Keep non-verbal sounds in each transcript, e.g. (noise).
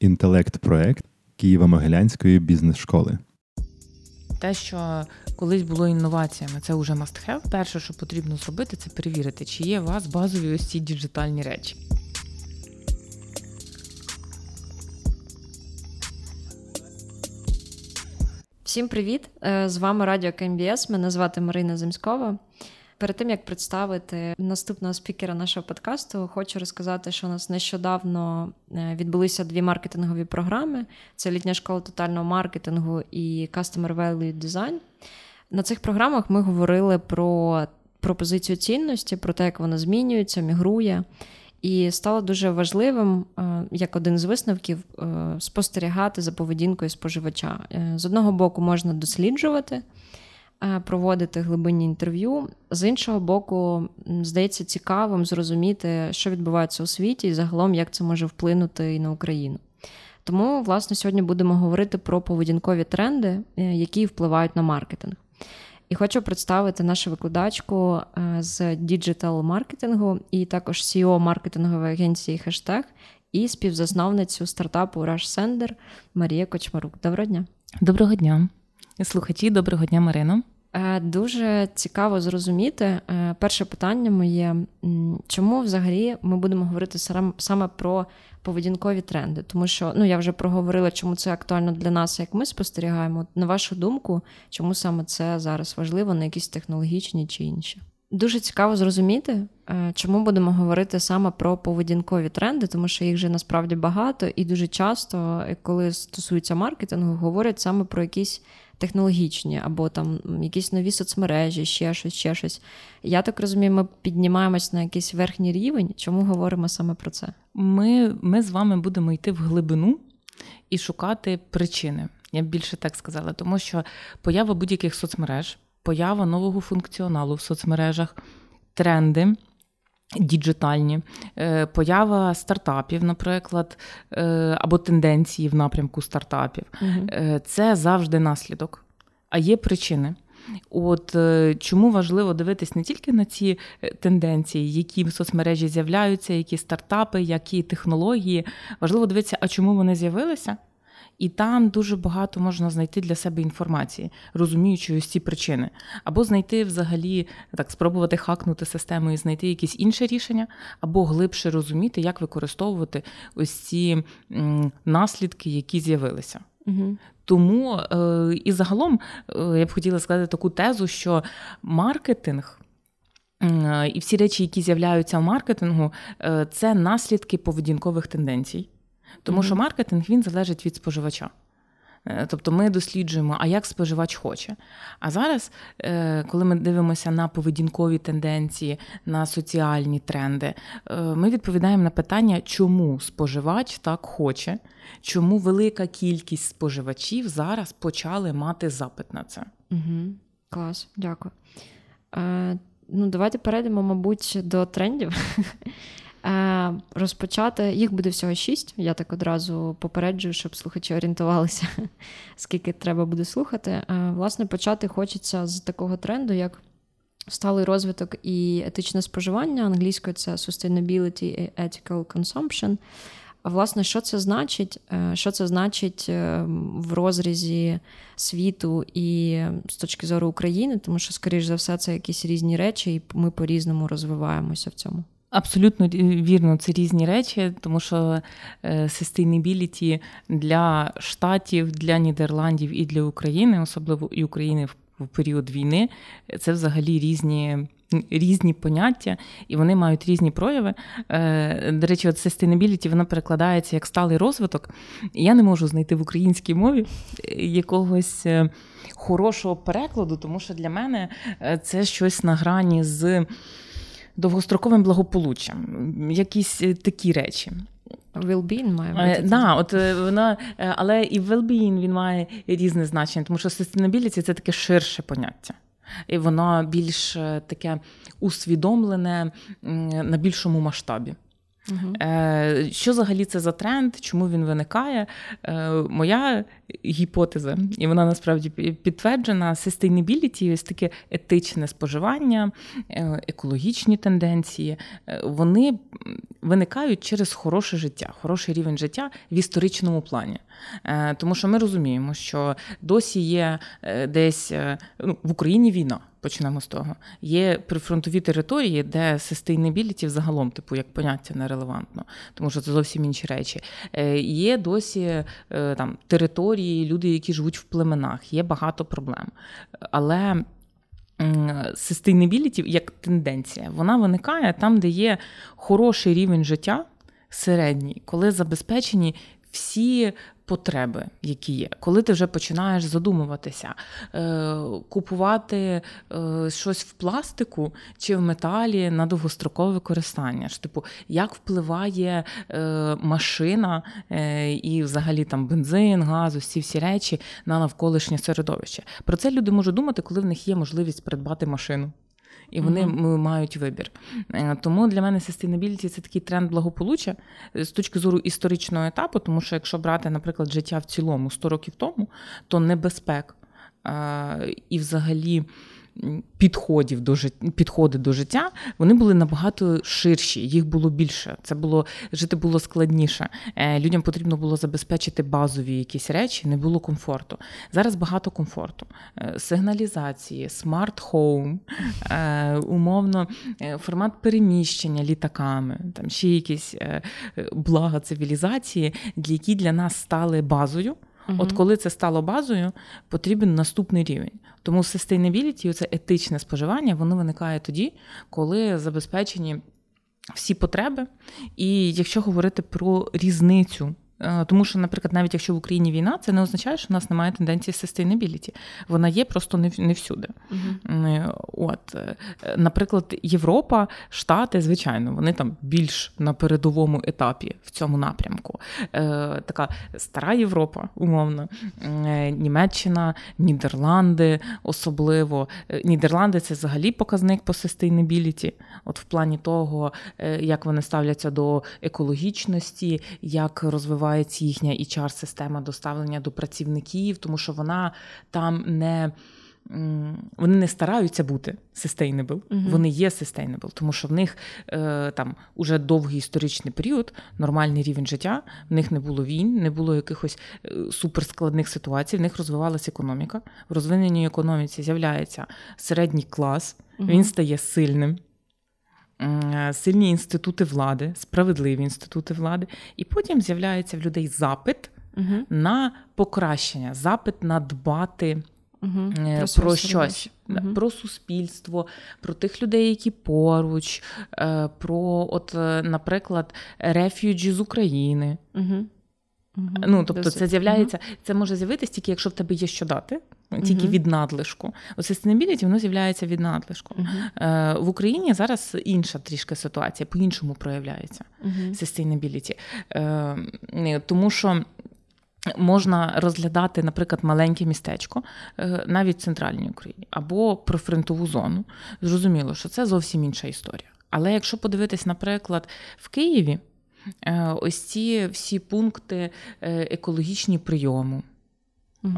інтелект-проект Києво-Могилянської бізнес-школи. Те, що колись було інноваціями, це вже must have. Перше, що потрібно зробити, це перевірити, чи є у вас базові ось ці діджитальні речі. Всім привіт! Е, з вами Радіо КМБС. Мене звати Марина Земськова. Перед тим як представити наступного спікера нашого подкасту, хочу розказати, що у нас нещодавно е, відбулися дві маркетингові програми: це літня школа тотального маркетингу і Customer Value Design. На цих програмах ми говорили про пропозицію цінності, про те, як вона змінюється, мігрує. І стало дуже важливим, е, як один з висновків, е, спостерігати за поведінкою споживача. З одного боку, можна досліджувати. Е, проводити глибинні інтерв'ю. З іншого боку, здається цікавим зрозуміти, що відбувається у світі, і загалом як це може вплинути і на Україну. Тому, власне, сьогодні будемо говорити про поведінкові тренди, е, які впливають на маркетинг. І хочу представити нашу викладачку е, з діджитал-маркетингу і також CEO маркетингової агенції Хештег і співзасновницю стартапу Rush Sender Марія Кочмарук. Доброго дня. Доброго дня. Слухачі, доброго дня, Марино. Е, дуже цікаво зрозуміти. Е, перше питання моє: чому взагалі ми будемо говорити саме про поведінкові тренди? Тому що ну я вже проговорила, чому це актуально для нас, як ми спостерігаємо. На вашу думку, чому саме це зараз важливо, на якісь технологічні чи інші? Дуже цікаво зрозуміти, е, чому будемо говорити саме про поведінкові тренди, тому що їх вже насправді багато, і дуже часто, коли стосується маркетингу, говорять саме про якісь технологічні, або там якісь нові соцмережі, ще щось, ще щось. Я так розумію, ми піднімаємось на якийсь верхній рівень. Чому говоримо саме про це? Ми, Ми з вами будемо йти в глибину і шукати причини. Я б більше так сказала, тому що поява будь-яких соцмереж, поява нового функціоналу в соцмережах, тренди діджитальні, е, поява стартапів, наприклад, е, або тенденції в напрямку стартапів. Угу. Це завжди наслідок, а є причини. От чому важливо дивитись не тільки на ці тенденції, які в соцмережі з'являються, які стартапи, які технології. Важливо дивитися, а чому вони з'явилися, і там дуже багато можна знайти для себе інформації, розуміючи ось ці причини. Або знайти взагалі, так, спробувати хакнути систему і знайти якісь інше рішення, або глибше розуміти, як використовувати ось ці м, наслідки, які з'явилися. Угу. Тому е, і загалом е, я б хотіла сказати таку тезу, що маркетинг. Е, і всі речі, які з'являються в маркетингу, це наслідки поведінкових тенденцій. Тому mm-hmm. що маркетинг він залежить від споживача. Е, тобто ми досліджуємо, а як споживач хоче. А зараз, е, коли ми дивимося на поведінкові тенденції, на соціальні тренди, е, ми відповідаємо на питання, чому споживач так хоче, чому велика кількість споживачів зараз почали мати запит на це. Угу. Клас, дякую. Е, Ну, Давайте перейдемо, мабуть, до трендів. Е, розпочати їх буде всього шість. Я так одразу попереджую, щоб слухачі орієнтувалися, (laughs) скільки треба буде слухати. Е, власне, почати хочеться з такого тренду, як сталий розвиток і етичне споживання. Англійською це sustainability і ethical consumption. Власне, що це значить? Е, що це значить в розрізі світу і з точки зору України, тому що, скоріш за все, це якісь різні речі, і ми по-різному розвиваємося в цьому. Абсолютно вірно, це різні речі, тому що е, sustainability для штатів, для Нідерландів і для України, особливо і України в період війни, це взагалі різні. Різні поняття, і вони мають різні прояви. Е, до речі, от sustainability, вона перекладається як сталий розвиток. Я не можу знайти в українській мові якогось е, хорошого перекладу, тому що для мене це щось на грані з довгостроковим благополуччям, якісь е, такі речі. Well-being має е, бути. Да, от е, вона, Але і well-being він має різне значення, тому що sustainability – це таке ширше поняття. І воно більш таке усвідомлене на більшому масштабі. Uh-huh. Що взагалі це за тренд? Чому він виникає? Е, моя гіпотеза, і вона насправді підтверджена: sustainability, ось таке етичне споживання, е, екологічні тенденції, вони виникають через хороше життя, хороший рівень життя в історичному плані. Тому що ми розуміємо, що досі є десь ну, в Україні війна. Почнемо з того. Є прифронтові території, де sustainability взагалом, типу, як поняття нерелевантно, тому що це зовсім інші речі. Е, є досі е, там території, люди, які живуть в племенах, є багато проблем. Але sustainability як тенденція, вона виникає там, де є хороший рівень життя середній, коли забезпечені всі потреби, які є. Коли ти вже починаєш задумуватися, е, купувати е, щось в пластику чи в металі на довгострокове використання. Ж, Типу, як впливає е, машина і взагалі там бензин, газ, усі всі речі на навколишнє середовище. Про це люди можуть думати, коли в них є можливість придбати машину і вони mm-hmm. мають вибір. Е, тому для мене sustainability – це такий тренд благополуччя е, з точки зору історичного етапу, тому що якщо брати, наприклад, життя в цілому 100 років тому, то небезпек е, і взагалі підходів до життя, підходи до життя, вони були набагато ширші, їх було більше. Це було жити було складніше. Е, людям потрібно було забезпечити базові якісь речі, не було комфорту. Зараз багато комфорту, е, сигналізації, smart home, е, умовно, формат переміщення літаками, там ще якісь блага цивілізації, які для нас стали базою. Угу. От коли це стало базою, потрібен наступний рівень. Тому sustainability, це етичне споживання, воно виникає тоді, коли забезпечені всі потреби. І якщо говорити про різницю тому що, наприклад, навіть якщо в Україні війна, це не означає, що в нас немає тенденції sustainability. Вона є просто не не всюди. Uh-huh. От, е, Наприклад, Європа, Штати, звичайно, вони там більш на передовому етапі в цьому напрямку. Така стара Європа, умовно, Німеччина, Нідерланди, особливо. Нідерланди це взагалі показник по sustainability, от в плані того, як вони ставляться до екологічності, як розвивають розвивається їхня hr система доставлення до працівників, тому що вона там не. Вони не стараються бути sustainable, uh-huh. вони є sustainable, тому що в них е, там уже довгий історичний період, нормальний рівень життя, в них не було війн, не було якихось е, суперскладних ситуацій, в них розвивалася економіка. В розвиненій економіці з'являється середній клас, uh-huh. він стає сильним. Е, сильні інститути влади, справедливі інститути влади, і потім з'являється в людей запит угу. на покращення, запит на дбати. Угу. Про, про щось, угу. про суспільство, про тих людей, які поруч, е, про, от, наприклад, рефюджі з України. Угу. Ну, тобто, Досить. це з'являється, це може з'явитися тільки, якщо в тебе є що дати тільки uh-huh. від надлишку. Sustainability, воно з'являється від надлишку. Uh-huh. Е, В Україні зараз інша трішки ситуація, по-іншому проявляється sustainability. Е, Тому що. Можна розглядати, наприклад, маленьке містечко е, навіть в центральній Україні або про фронтову зону. Зрозуміло, що це зовсім інша історія. Але якщо подивитись, наприклад, в Києві е, ось ці всі пункти е, екологічні прийому. Угу.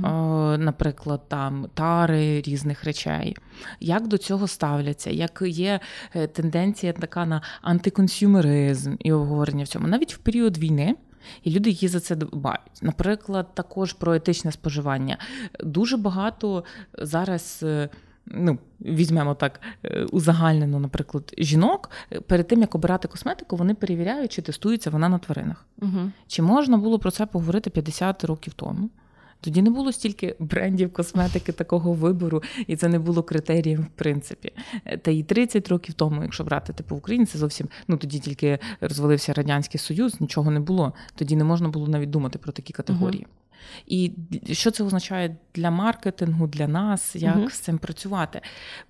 Наприклад, там тари різних речей. Як до цього ставляться? Як є е, тенденція така на антиконсюмеризм і обговорення в цьому, навіть в період війни. І люди, які за це дбають. Наприклад, також про етичне споживання. Дуже багато зараз, е, ну, візьмемо так, узагальнено, наприклад, жінок, перед тим, як обирати косметику, вони перевіряють, чи тестується вона на тваринах. Угу. Чи можна було про це поговорити 50 років тому? Тоді не було стільки брендів косметики такого вибору, і це не було критерієм, в принципі. Та й 30 років тому, якщо брати типу Україні, це зовсім ну тоді тільки розвалився радянський союз, нічого не було. Тоді не можна було навіть думати про такі категорії. І що це означає для маркетингу, для нас, як uh з цим працювати?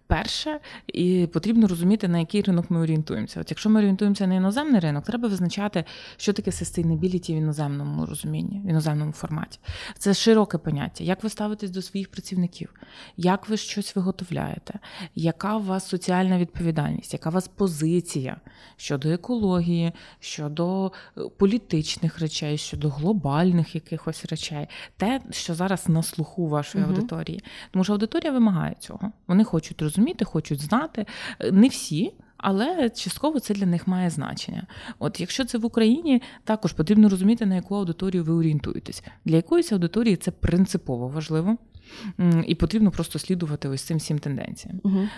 Перше, і потрібно розуміти, на який ринок ми орієнтуємося. От якщо ми орієнтуємося на іноземний ринок, треба визначати, що таке sustainability в іноземному розумінні, в іноземному форматі. Це широке поняття. Як ви ставитесь до своїх працівників, як ви щось виготовляєте, яка у вас соціальна відповідальність, яка у вас позиція щодо екології, щодо е, політичних речей, щодо глобальних якихось речей, те, що зараз на слуху вашої угу. аудиторії. Тому що аудиторія вимагає цього. Вони хочуть розуміти розуміти, хочуть знати. Не всі. Але частково це для них має значення. От якщо це в Україні, також потрібно розуміти, на яку аудиторію ви орієнтуєтесь. Для якоїсь аудиторії це принципово важливо, і потрібно просто слідувати ось цим всім тенденціям. Угу.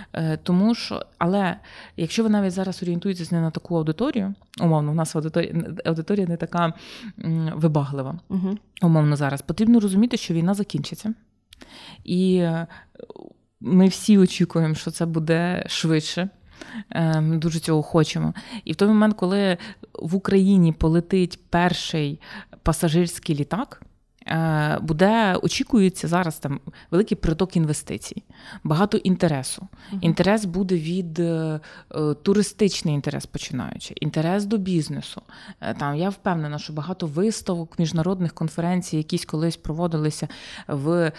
Тому що, але якщо ви навіть зараз орієнтуєтесь не на таку аудиторію, умовно, у нас аудиторія аудиторія не така вибаглива. Угу. Умовно, зараз потрібно розуміти, що війна закінчиться. І е, ми всі очікуємо, що це буде швидше. Ми ем, дуже цього хочемо. І в той момент, коли в Україні полетить перший пасажирський літак. Е, буде очікується зараз там великий приток інвестицій, багато інтересу. Інтерес буде від е, е, туристичний інтерес, починаючи, інтерес до бізнесу. Там я впевнена, що багато виставок, міжнародних конференцій, якісь колись проводилися в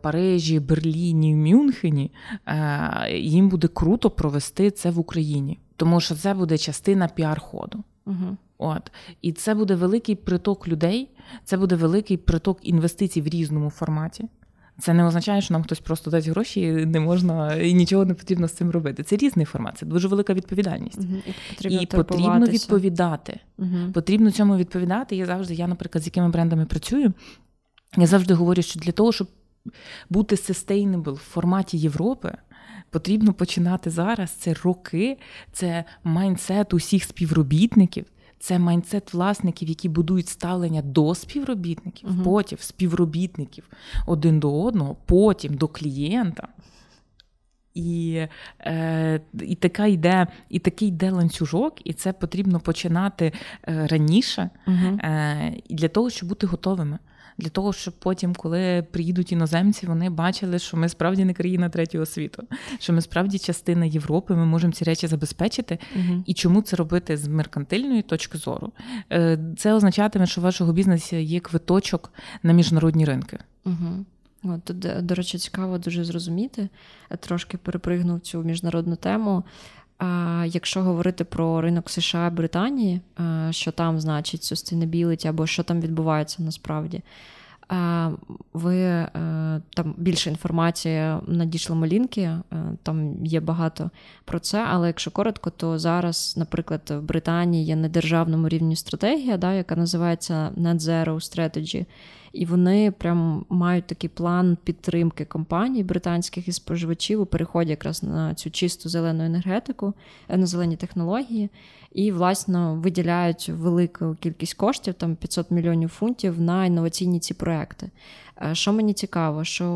Парижі, Берліні, Мюнхені. Їм буде круто провести це в Україні, тому що це буде частина піар-ходу. Uh-huh. От і це буде великий приток людей, це буде великий приток інвестицій в різному форматі. Це не означає, що нам хтось просто дасть гроші, і не можна і нічого не потрібно з цим робити. Це різний формат, це дуже велика відповідальність. Угу, і потрібно, і потрібно відповідати. Угу. Потрібно цьому відповідати. Я завжди, я, наприклад, з якими брендами працюю. Я завжди говорю, що для того, щоб бути sustainable в форматі Європи. Потрібно починати зараз. Це роки, це майндсет усіх співробітників. Це майндсет власників, які будують ставлення до співробітників, uh потім співробітників один до одного, потім до клієнта. І е, і, така йде, і такий йде ланцюжок, і це потрібно починати е, раніше uh е, для того, щоб бути готовими для того, щоб потім, коли приїдуть іноземці, вони бачили, що ми справді не країна третього світу, що ми справді частина Європи, ми можемо ці речі забезпечити. Угу. І чому це робити з меркантильної точки зору? Е, це означатиме, що вашого бізнесу є квиточок на міжнародні ринки. Угу. От, Тут, до речі, цікаво дуже зрозуміти. Трошки перепригнув цю міжнародну тему. Якщо говорити про ринок США і Британії, що там значить sustainability або що там відбувається насправді, ви е, там більше інформації надійшлимо лінки, е, там є багато про це. Але якщо коротко, то зараз, наприклад, в Британії є на державному рівні стратегія, да, яка називається Net Zero Strategy. І вони прям мають такий план підтримки компаній британських і споживачів у переході якраз на цю чисту зелену енергетику, е, на зелені технології, і, власне, виділяють велику кількість коштів, там 500 мільйонів фунтів на інноваційні ці проекти. Е, що мені цікаво, що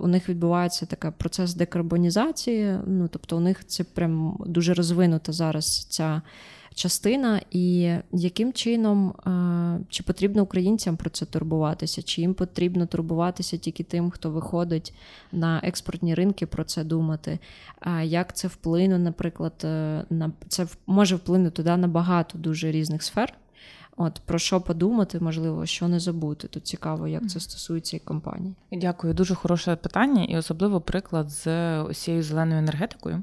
у них відбувається такий процес декарбонізації, ну тобто у них це прям дуже розвинута зараз ця частина, і яким чином е, чи потрібно українцям про це турбуватися, чи їм потрібно турбуватися тільки тим, хто виходить на експортні ринки, про це думати. Як це вплине, наприклад, е, на це може вплинути да, на багато дуже різних сфер. От про що подумати, можливо, що не забути. Тут цікаво, як це стосується і компанії. Дякую, дуже хороше питання, і особливо приклад з усією зеленою енергетикою.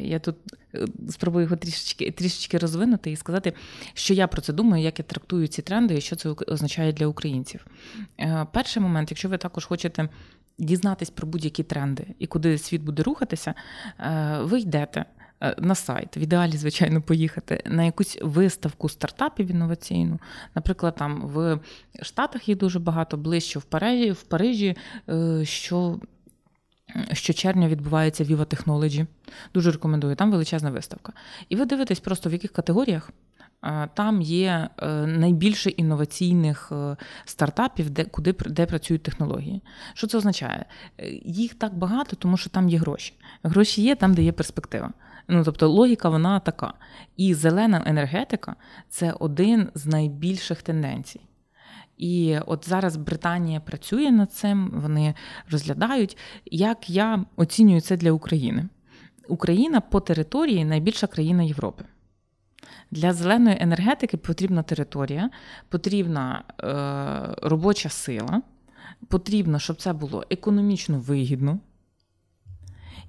Я тут е, спробую його трішечки трішечки розвинути і сказати, що я про це думаю, як я трактую ці тренди і що це означає для українців. Е, перший момент, якщо ви також хочете дізнатись про будь-які тренди і куди світ буде рухатися, е, ви йдете. На сайт, в ідеалі, звичайно, поїхати на якусь виставку стартапів інноваційну. Наприклад, там в Штатах є дуже багато ближче в Парижі, в Парижі, що Щочервня відбувається Viva Technology. Дуже рекомендую, там величезна виставка. І ви дивитесь просто в яких категоріях. Там є е, найбільше інноваційних е, стартапів, де куди де працюють технології. Що це означає? Е, їх так багато, тому що там є гроші. Гроші є там, де є перспектива. Ну тобто логіка вона така. І зелена енергетика це один з найбільших тенденцій. І от зараз Британія працює над цим, вони розглядають, як я оцінюю це для України. Україна по території найбільша країна Європи. Для зеленої енергетики потрібна територія, потрібна е, робоча сила, потрібно, щоб це було економічно вигідно.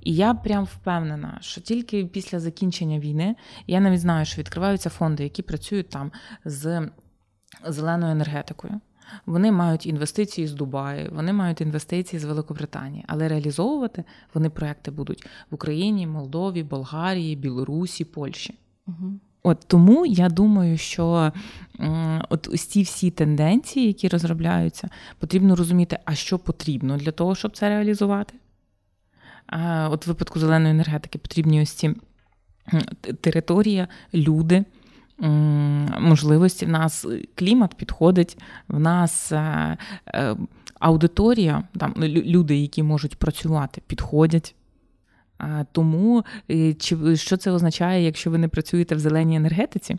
І я прям впевнена, що тільки після закінчення війни я навіть знаю, що відкриваються фонди, які працюють там з зеленою енергетикою. Вони мають інвестиції з Дубаю, вони мають інвестиції з Великобританії, але реалізовувати вони проекти будуть в Україні, Молдові, Болгарії, Білорусі, Польщі. Угу. От тому я думаю, що от ось ці всі тенденції, які розробляються, потрібно розуміти, а що потрібно для того, щоб це реалізувати. А От в випадку зеленої енергетики потрібні ось ці територія, люди. Можливості в нас клімат підходить, в нас е, е, аудиторія, там люди, які можуть працювати, підходять. Тому е, чи що це означає, якщо ви не працюєте в зеленій енергетиці?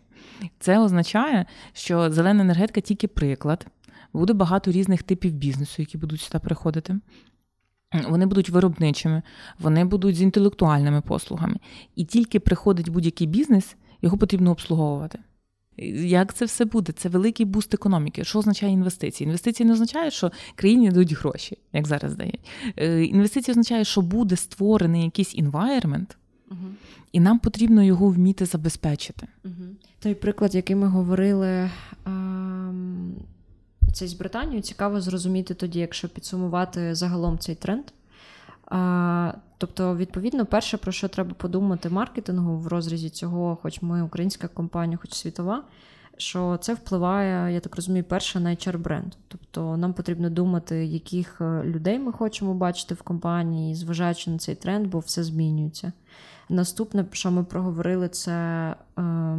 Це означає, що зелена енергетика тільки приклад. Буде багато різних типів бізнесу, які будуть сюди приходити. Вони будуть виробничими, вони будуть з інтелектуальними послугами. І тільки приходить будь-який бізнес, його потрібно обслуговувати. Як це все буде? Це великий буст економіки. Що означає інвестиції? Інвестиції не означають, що країні дадуть гроші, як зараз дають. Е, інвестиції означає, що буде створений якийсь інвайрмент, угу. і нам потрібно його вміти забезпечити. Угу. Той приклад, який ми говорили. Це з Британією цікаво зрозуміти тоді, якщо підсумувати загалом цей тренд. Тобто, відповідно, перше, про що треба подумати маркетингу в розрізі цього, хоч ми українська компанія, хоч світова, що це впливає, я так розумію, перше на hr бренд. Тобто нам потрібно думати, яких е, людей ми хочемо бачити в компанії, зважаючи на цей тренд, бо все змінюється. Наступне, що ми проговорили, це е,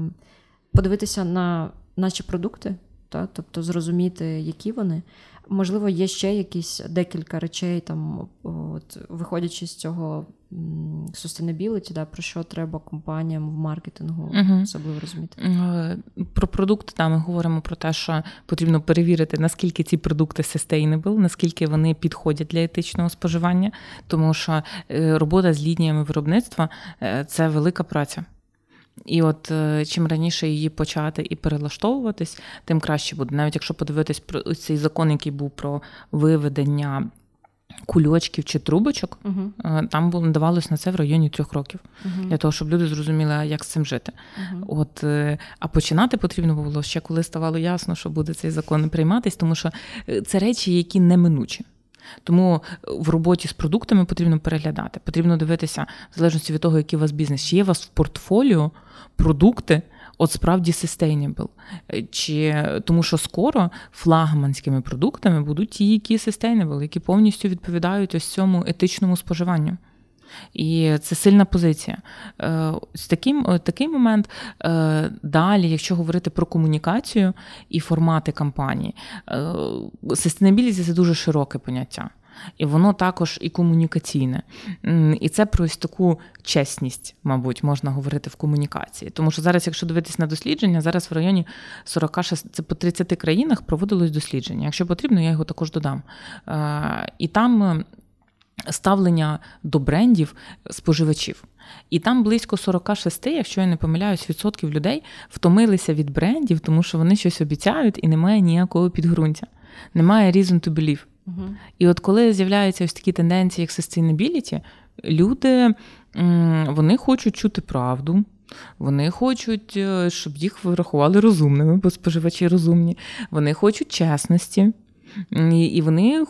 подивитися на наші продукти, та? тобто зрозуміти, які вони. Можливо, є ще якісь декілька речей, там, от, виходячи з цього sustainability, да, про що треба компаніям в маркетингу uh особливо розуміти. Е, про продукти там ми говоримо про те, що потрібно перевірити, наскільки ці продукти sustainable, наскільки вони підходять для етичного споживання, тому що е, робота з лініями виробництва е, це велика праця. І от е, чим раніше її почати і перелаштовуватись, тим краще буде. Навіть якщо подивитись про цей закон, який був про виведення кульочків чи трубочок, uh-huh. там було давалось на це в районі трьох років, uh-huh. для того, щоб люди зрозуміли, як з цим жити. Uh-huh. От, е, А починати потрібно було ще коли ставало ясно, що буде цей закон прийматись, тому що це речі, які неминучі. Тому в роботі з продуктами потрібно переглядати. Потрібно дивитися, в залежності від того, який у вас бізнес, чи є у вас в портфоліо продукти, от справді sustainable. Чи тому, що скоро флагманськими продуктами будуть ті, які sustainable, які повністю відповідають ось цьому етичному споживанню. І це сильна позиція. Е, ось такий, такий момент. Е, далі, якщо говорити про комунікацію і формати кампанії, sustainability – це дуже широке поняття. І воно також і комунікаційне. І це про ось таку чесність, мабуть, можна говорити в комунікації. Тому що зараз, якщо дивитись на дослідження, зараз в районі 46, це по 30 країнах проводилось дослідження. Якщо потрібно, я його також додам. Е, і там ставлення до брендів споживачів. І там близько 46, якщо я не помиляюсь, відсотків людей втомилися від брендів, тому що вони щось обіцяють і немає ніякого підґрунтя. Немає reason to believe. Угу. І от коли з'являються ось такі тенденції, як sustainability, люди вони хочуть чути правду. Вони хочуть, е, щоб їх врахували розумними, бо споживачі розумні. Вони хочуть чесності. І вони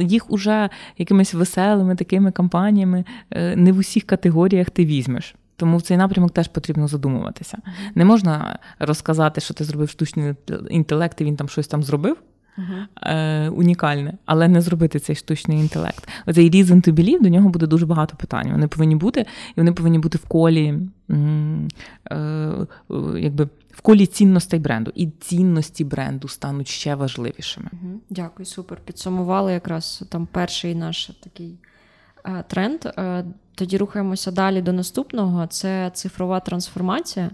їх уже якимись веселими такими кампаніями е, не в усіх категоріях ти візьмеш. Тому в цей напрямок теж потрібно задумуватися. Не можна розказати, що ти зробив штучний інтелект, і він там щось там зробив. Uh-huh. Унікальне, але не зробити цей штучний інтелект. Оцей reason to believe, до нього буде дуже багато питань. Вони повинні бути, і вони повинні бути в колі е, якби в колі цінностей бренду. І цінності бренду стануть ще важливішими. Дякую, супер. Підсумували якраз там перший наш такий е, тренд. Е, тоді рухаємося далі до наступного. Це цифрова трансформація.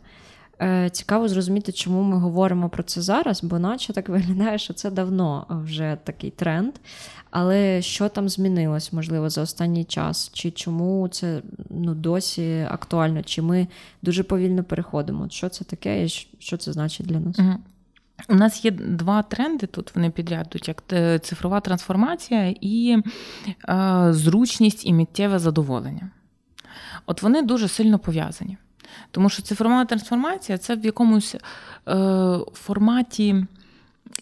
Е, цікаво зрозуміти, чому ми говоримо про це зараз, бо наче так виглядає, що це давно вже такий тренд. Але що там змінилось, можливо, за останній час? Чи чому це ну, досі актуально? Чи ми дуже повільно переходимо? Що це таке і що це значить для нас? У нас є два тренди тут, вони підряд як цифрова трансформація і е, зручність і миттєве задоволення. От вони дуже сильно пов'язані. Тому що цифрова трансформація це в якомусь е, форматі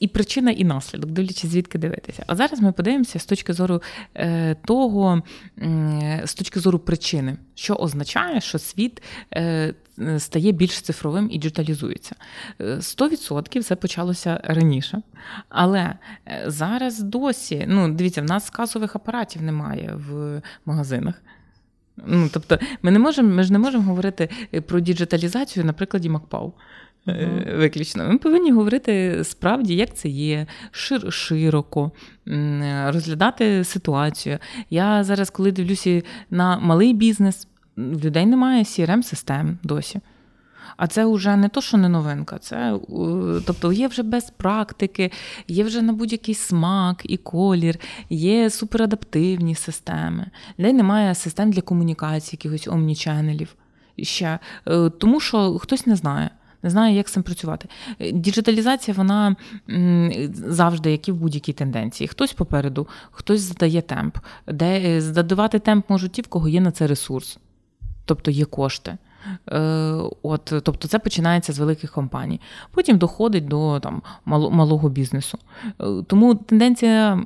і причина, і наслідок, дивлячись, звідки дивитися. А зараз ми подивимося з точки зору е, того, е, з точки зору причини, що означає, що світ е, стає більш цифровим і діджиталізується. 100% це почалося раніше. Але зараз досі, ну, дивіться, в нас касових апаратів немає в магазинах. Ну, Тобто, ми не можемо ми ж не можемо говорити про діджиталізацію на прикладі МакПау. Uh-huh. Виключно. Ми повинні говорити справді, як це є, шир- широко розглядати ситуацію. Я зараз, коли дивлюся на малий бізнес, в людей немає crm систем досі. А це вже не то, що не новинка. Це тобто є вже без практики, є вже на будь-який смак і колір, є суперадаптивні системи. Людей немає систем для комунікації, якихось омніченелів. Ще. Е, тому що хтось не знає. Не знаю, як з цим працювати. Діджиталізація, вона завжди, як і в будь-якій тенденції. Хтось попереду, хтось задає темп. Де е, задавати темп можуть ті, в кого є на це ресурс, тобто є кошти. Е, от, Тобто це починається з великих компаній. Потім доходить до там, малого бізнесу. Е, тому тенденція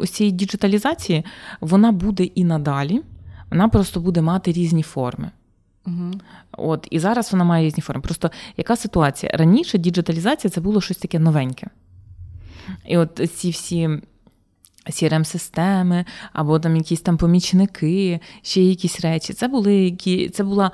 ось цієї діджиталізації вона буде і надалі, вона просто буде мати різні форми. Угу. От, І зараз вона має різні форми. Просто яка ситуація? Раніше діджиталізація це було щось таке новеньке. І от ці всі crm системи або там якісь там помічники, ще якісь речі. Це були які, це була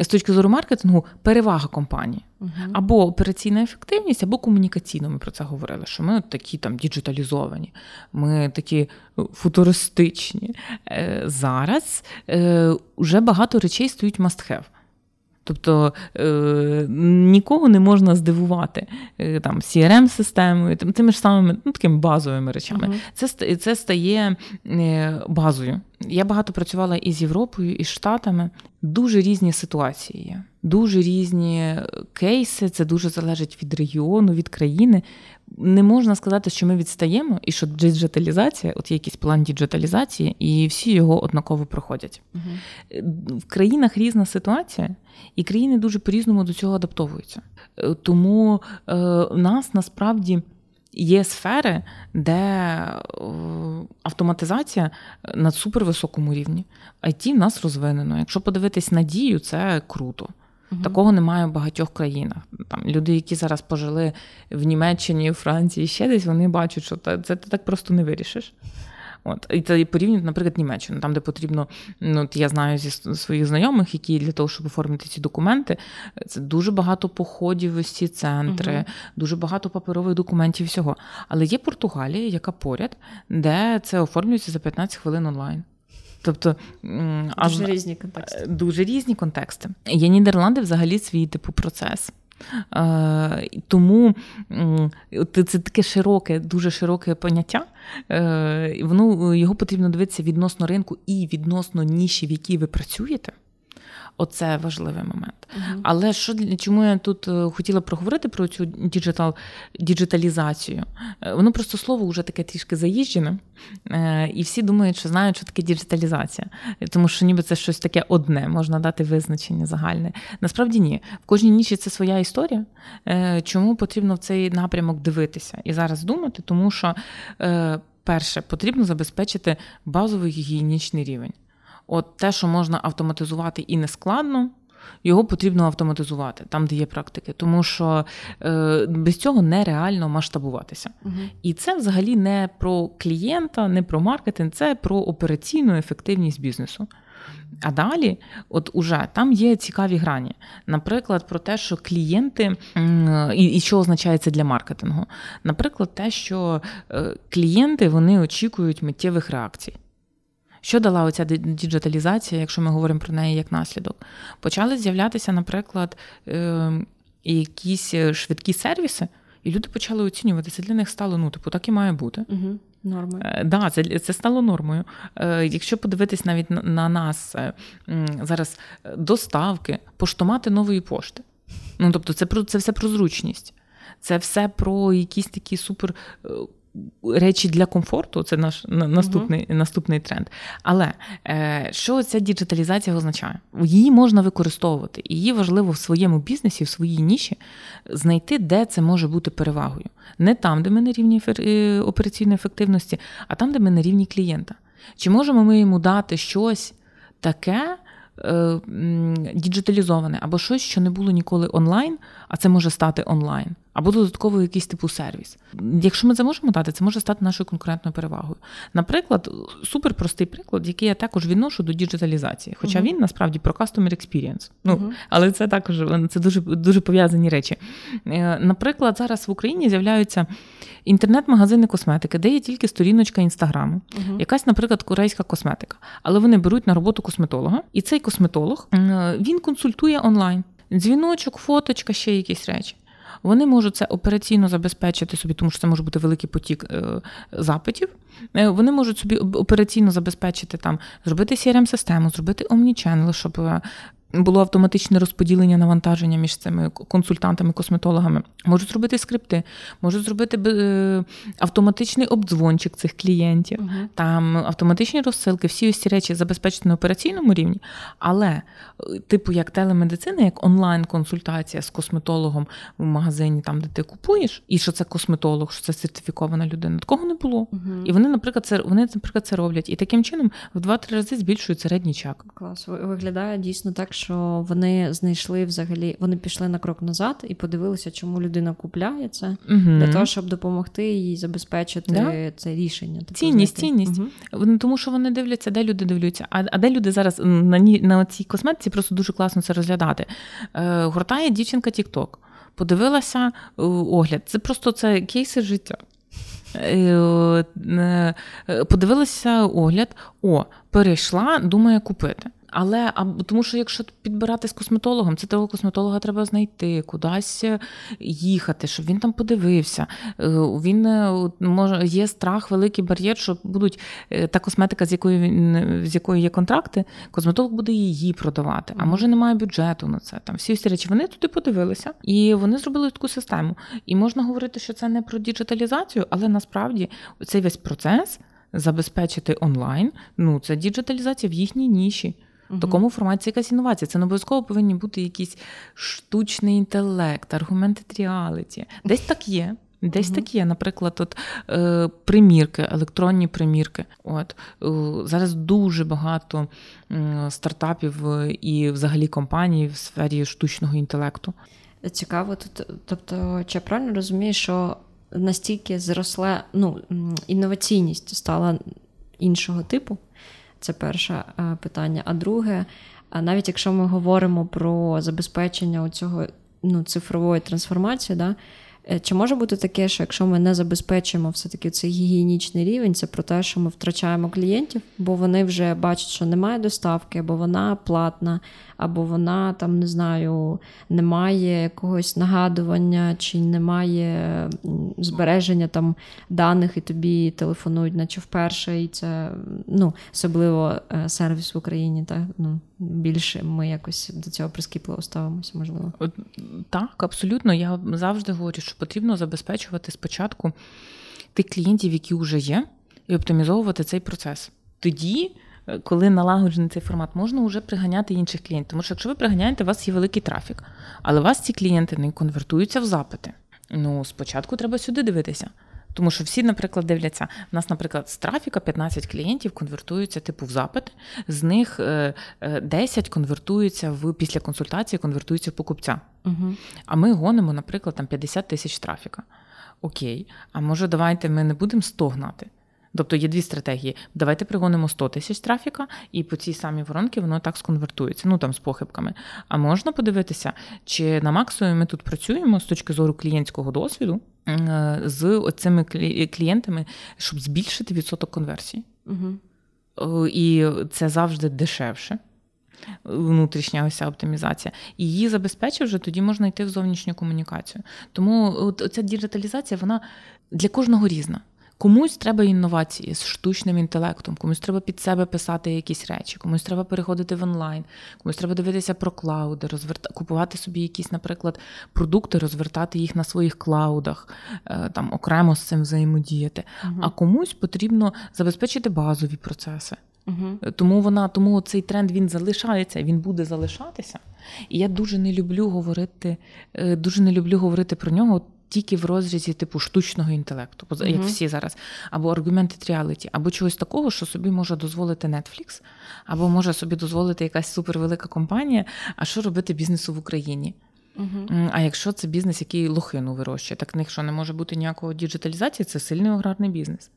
з точки зору маркетингу перевага компанії. Uh-huh. Або операційна ефективність, або комунікаційно. Ми про це говорили, що ми такі там діджиталізовані, ми такі футуристичні. Е, зараз вже е, багато речей стають must have. Тобто е, нікого не можна здивувати е, там crm системою тими ж самими ну, такими базовими речами. uh Це це стає е, базою. Я багато працювала і з Європою, і з Штатами. Дуже різні ситуації є, дуже різні кейси. Це дуже залежить від регіону, від країни. Не можна сказати, що ми відстаємо, і що діджиталізація, от є якийсь план діджиталізації, і всі його однаково проходять. uh В країнах різна ситуація, і країни дуже по-різному до цього адаптовуються. Е, тому е, нас насправді є сфери, де е, автоматизація на супервисокому рівні. IT в нас розвинено. Якщо подивитись на дію, це круто. Угу. Такого немає в багатьох країнах. Там Люди, які зараз пожили в Німеччині, Франції, ще десь, вони бачать, що це ти так просто не вирішиш. От і це порівнюють, наприклад, Німеччину, там, де потрібно, ну от я знаю зі своїх знайомих, які для того, щоб оформити ці документи, це дуже багато походів ось ці центри, uh дуже багато паперових документів. Всього. Але є Португалія, яка поряд, де це оформлюється за 15 хвилин онлайн. Тобто дуже а, різні контексти. Дуже різні контексти. Є Нідерланди взагалі свій типу процес. Тому це таке широке, дуже широке поняття. Е, воно його потрібно дивитися відносно ринку і відносно ніші, в якій ви працюєте. Оце важливий момент. Uh-huh. Але що чому я тут е, хотіла проговорити про цю діджитал, діджиталізацію? Е, воно просто слово вже таке трішки заїжджене, е, і всі думають, що знають, що таке діджиталізація, тому що ніби це щось таке одне, можна дати визначення загальне. Насправді ні. В кожній ніші це своя історія. Чому потрібно в цей напрямок дивитися і зараз думати, тому що. Перше, потрібно забезпечити базовий гігієнічний рівень. От те, що можна автоматизувати і не складно, його потрібно автоматизувати там, де є практики, тому що е, без цього нереально масштабуватися. Угу. І це взагалі не про клієнта, не про маркетинг, це про операційну ефективність бізнесу. А далі, от уже там є цікаві грані. Наприклад, про те, що клієнти і і що означає це для маркетингу. Наприклад, те, що е, клієнти вони очікують миттєвих реакцій Що дала оця діджиталізація, якщо ми говоримо про неї як наслідок? Почали з'являтися, наприклад, ем, якісь швидкі сервіси, і люди почали оцінювати. Це для них стало, ну, типу, так і має бути. Угу. Нормою. Е, да, це це стало нормою. Е, якщо подивитись навіть на, на нас е, зараз доставки, поштомати нової пошти. Ну, тобто, це про це все про зручність, це все про якісь такі супер речі для комфорту це наш наступний uh наступний тренд. Але е, що ця діджиталізація означає? Її можна використовувати, і її важливо в своєму бізнесі, в своїй ніші знайти, де це може бути перевагою. Не там, де ми на рівні е, операційної ефективності, а там, де ми на рівні клієнта. Чи можемо ми йому дати щось таке? Е, діджиталізоване або щось, що не було ніколи онлайн, а це може стати онлайн або додатково якийсь типу сервіс. Якщо ми це можемо дати, це може стати нашою конкурентною перевагою. Наприклад, суперпростий приклад, який я також відношу до діджиталізації, хоча uh-huh. він насправді про customer experience. Ну, uh-huh. Але це також це дуже дуже пов'язані речі. Е, наприклад, зараз в Україні з'являються інтернет-магазини косметики, де є тільки сторіночка інстаграму, uh-huh. якась, наприклад, корейська косметика. Але вони беруть на роботу косметолога, і цей косметолог він консультує онлайн. Дзвіночок, фоточка, ще якісь речі. Вони можуть це операційно забезпечити собі, тому що це може бути великий потік е, запитів. Е, вони можуть собі операційно забезпечити там, зробити crm систему зробити омніченел, щоб е, було автоматичне розподілення навантаження між цими консультантами, косметологами. Можуть зробити скрипти, можуть зробити е, автоматичний обдзвончик цих клієнтів, uh там автоматичні розсилки, всі ось ці речі забезпечені на операційному рівні. Але, е, типу, як телемедицина, як онлайн-консультація з косметологом в магазині, там де ти купуєш, і що це косметолог, що це сертифікована людина, такого не було. uh І вони, наприклад, це вони, наприклад, це роблять. І таким чином в два-три рази збільшують середній чак. Клас виглядає дійсно так, що що вони знайшли взагалі, вони пішли на крок назад і подивилися, чому людина купляє це угу. для того, щоб допомогти їй забезпечити да? це рішення. Типу, цінність, цінність. Угу. Тому що вони дивляться, де люди дивляться. А а де люди зараз на на цій косметиці просто дуже класно це розглядати. Е, Гуртає дівчинка TikTok. Подивилася е, огляд. Це просто це кейси життя. Е, е, подивилася огляд, о, перейшла, думає купити. Але а тому, що якщо підбирати з косметологом, це того косметолога треба знайти, кудись їхати, щоб він там подивився. Е, він е, може є страх, великий бар'єр, що будуть е, та косметика, з якою він з якою є контракти, косметолог буде її продавати. А може немає бюджету на це. Там всі всі речі. Вони туди подивилися і вони зробили таку систему. І можна говорити, що це не про діджиталізацію, але насправді цей весь процес забезпечити онлайн. Ну це діджиталізація в їхній ніші. В такому форматі якась інновація. Це не обов'язково повинні бути якийсь штучний інтелект, аргументи реаліті. Десь так є. Десь uh так є, наприклад, от е, примірки, електронні примірки. От е, зараз дуже багато е, стартапів і, взагалі, компаній в сфері штучного інтелекту. Цікаво, тут, тобто, чи я правильно розумію, що настільки зросла ну, інноваційність стала іншого типу? Це перше е, питання. А друге, навіть якщо ми говоримо про забезпечення цього ну, цифрової трансформації, да, Е, чи може бути таке, що якщо ми не забезпечимо все-таки цей гігієнічний рівень, це про те, що ми втрачаємо клієнтів, бо вони вже бачать, що немає доставки, або вона платна, або вона там не знаю, немає якогось нагадування, чи немає збереження там даних, і тобі телефонують, наче вперше, і це ну, особливо е, сервіс в Україні, так ну більше ми якось до цього прискіпливо ставимося, можливо. Так, абсолютно. Я завжди говорю, що потрібно забезпечувати спочатку тих клієнтів, які вже є, і оптимізовувати цей процес. Тоді. Коли налагоджений цей формат, можна вже приганяти інших клієнтів. Тому що якщо ви приганяєте, у вас є великий трафік, але у вас ці клієнти не конвертуються в запити. Ну, спочатку треба сюди дивитися. Тому що всі, наприклад, дивляться. У нас, наприклад, з трафіка 15 клієнтів конвертуються типу в запит, з них 10 е, е, конвертуються в після консультації, конвертуються в покупця. Угу. А ми гонимо, наприклад, там 50 тисяч трафіка. Окей, а може, давайте ми не будемо 100 гнати. Тобто є дві стратегії. Давайте пригонимо 100 тисяч трафіка, і по цій самій воронці воно так сконвертується, ну там з похибками. А можна подивитися, чи на максимумі ми тут працюємо з точки зору клієнтського досвіду з цими клієнтами, щоб збільшити відсоток конверсії. Угу. і це завжди дешевше. Внутрішня ось ця оптимізація, і її забезпечив вже тоді можна йти в зовнішню комунікацію. Тому от ця діджиталізація вона для кожного різна. Комусь треба інновації з штучним інтелектом, комусь треба під себе писати якісь речі, комусь треба переходити в онлайн, комусь треба дивитися про клауди, розверта... купувати собі якісь, наприклад, продукти, розвертати їх на своїх клаудах, е, там окремо з цим взаємодіяти. Угу. А комусь потрібно забезпечити базові процеси. Угу. Тому вона, тому цей тренд він залишається, він буде залишатися. І я дуже не люблю говорити, е, дуже не люблю говорити про нього тільки в розрізі типу штучного інтелекту, uh-huh. як всі зараз, або аргументи реаліті, або чогось такого, що собі може дозволити Netflix, або може собі дозволити якась супервелика компанія. А що робити бізнесу в Україні? Uh-huh. А якщо це бізнес, який лохину вирощує, так в них що не може бути ніякого діджиталізації, це сильний аграрний бізнес.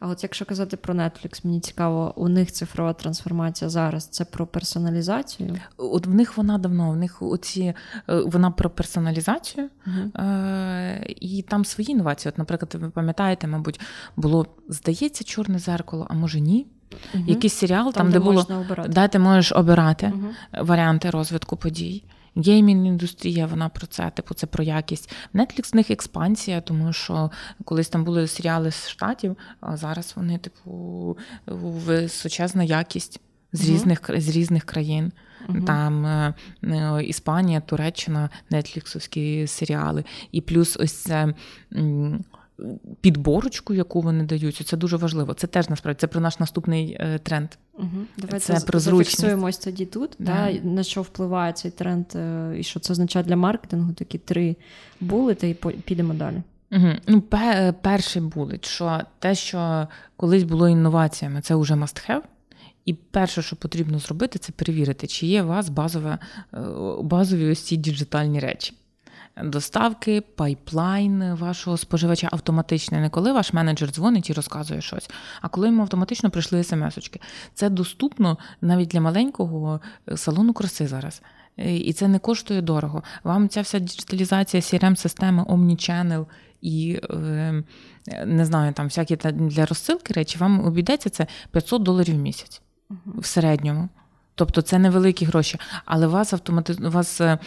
А от якщо казати про Netflix, мені цікаво, у них цифрова трансформація зараз це про персоналізацію? От в них вона давно, в них оці е, вона про персоналізацію uh е- і там свої інновації. От, наприклад, ви пам'ятаєте, мабуть, було здається чорне зеркало, а може ні. uh Якийсь серіал, там, там де, де було обирати. де ти можеш обирати uh варіанти розвитку подій. Геймінг індустрія, вона про це, типу, це про якість. Netflix в них експансія, тому що колись там були серіали з штатів, а зараз вони, типу, височезна якість з різних з різних країн. uh Там е, е, Іспанія, Туреччина, нетліксовські серіали. І плюс ось це. М- підборочку, яку вони дають, це дуже важливо. Це теж насправді це про наш наступний е, тренд. Угу. Давайте це про зафіксуємось тоді тут. Да. Да, на що впливає цей тренд, е, і що це означає для маркетингу? Такі три булети, і підемо далі. Угу. Ну, перший булет, що те, що колись було інноваціями, це вже must have. І перше, що потрібно зробити, це перевірити, чи є у вас базове, е, базові ось ці діджитальні речі доставки, пайплайн вашого споживача автоматичний. Не коли ваш менеджер дзвонить і розказує щось, а коли йому автоматично прийшли смс-очки. Це доступно навіть для маленького е, салону краси зараз. Е, і це не коштує дорого. Вам ця вся діджиталізація crm системи Omnichannel і е, не знаю, там всякі для розсилки речі, вам обійдеться це 500 доларів в місяць в середньому. Тобто це невеликі гроші, але вас автомати... вас е,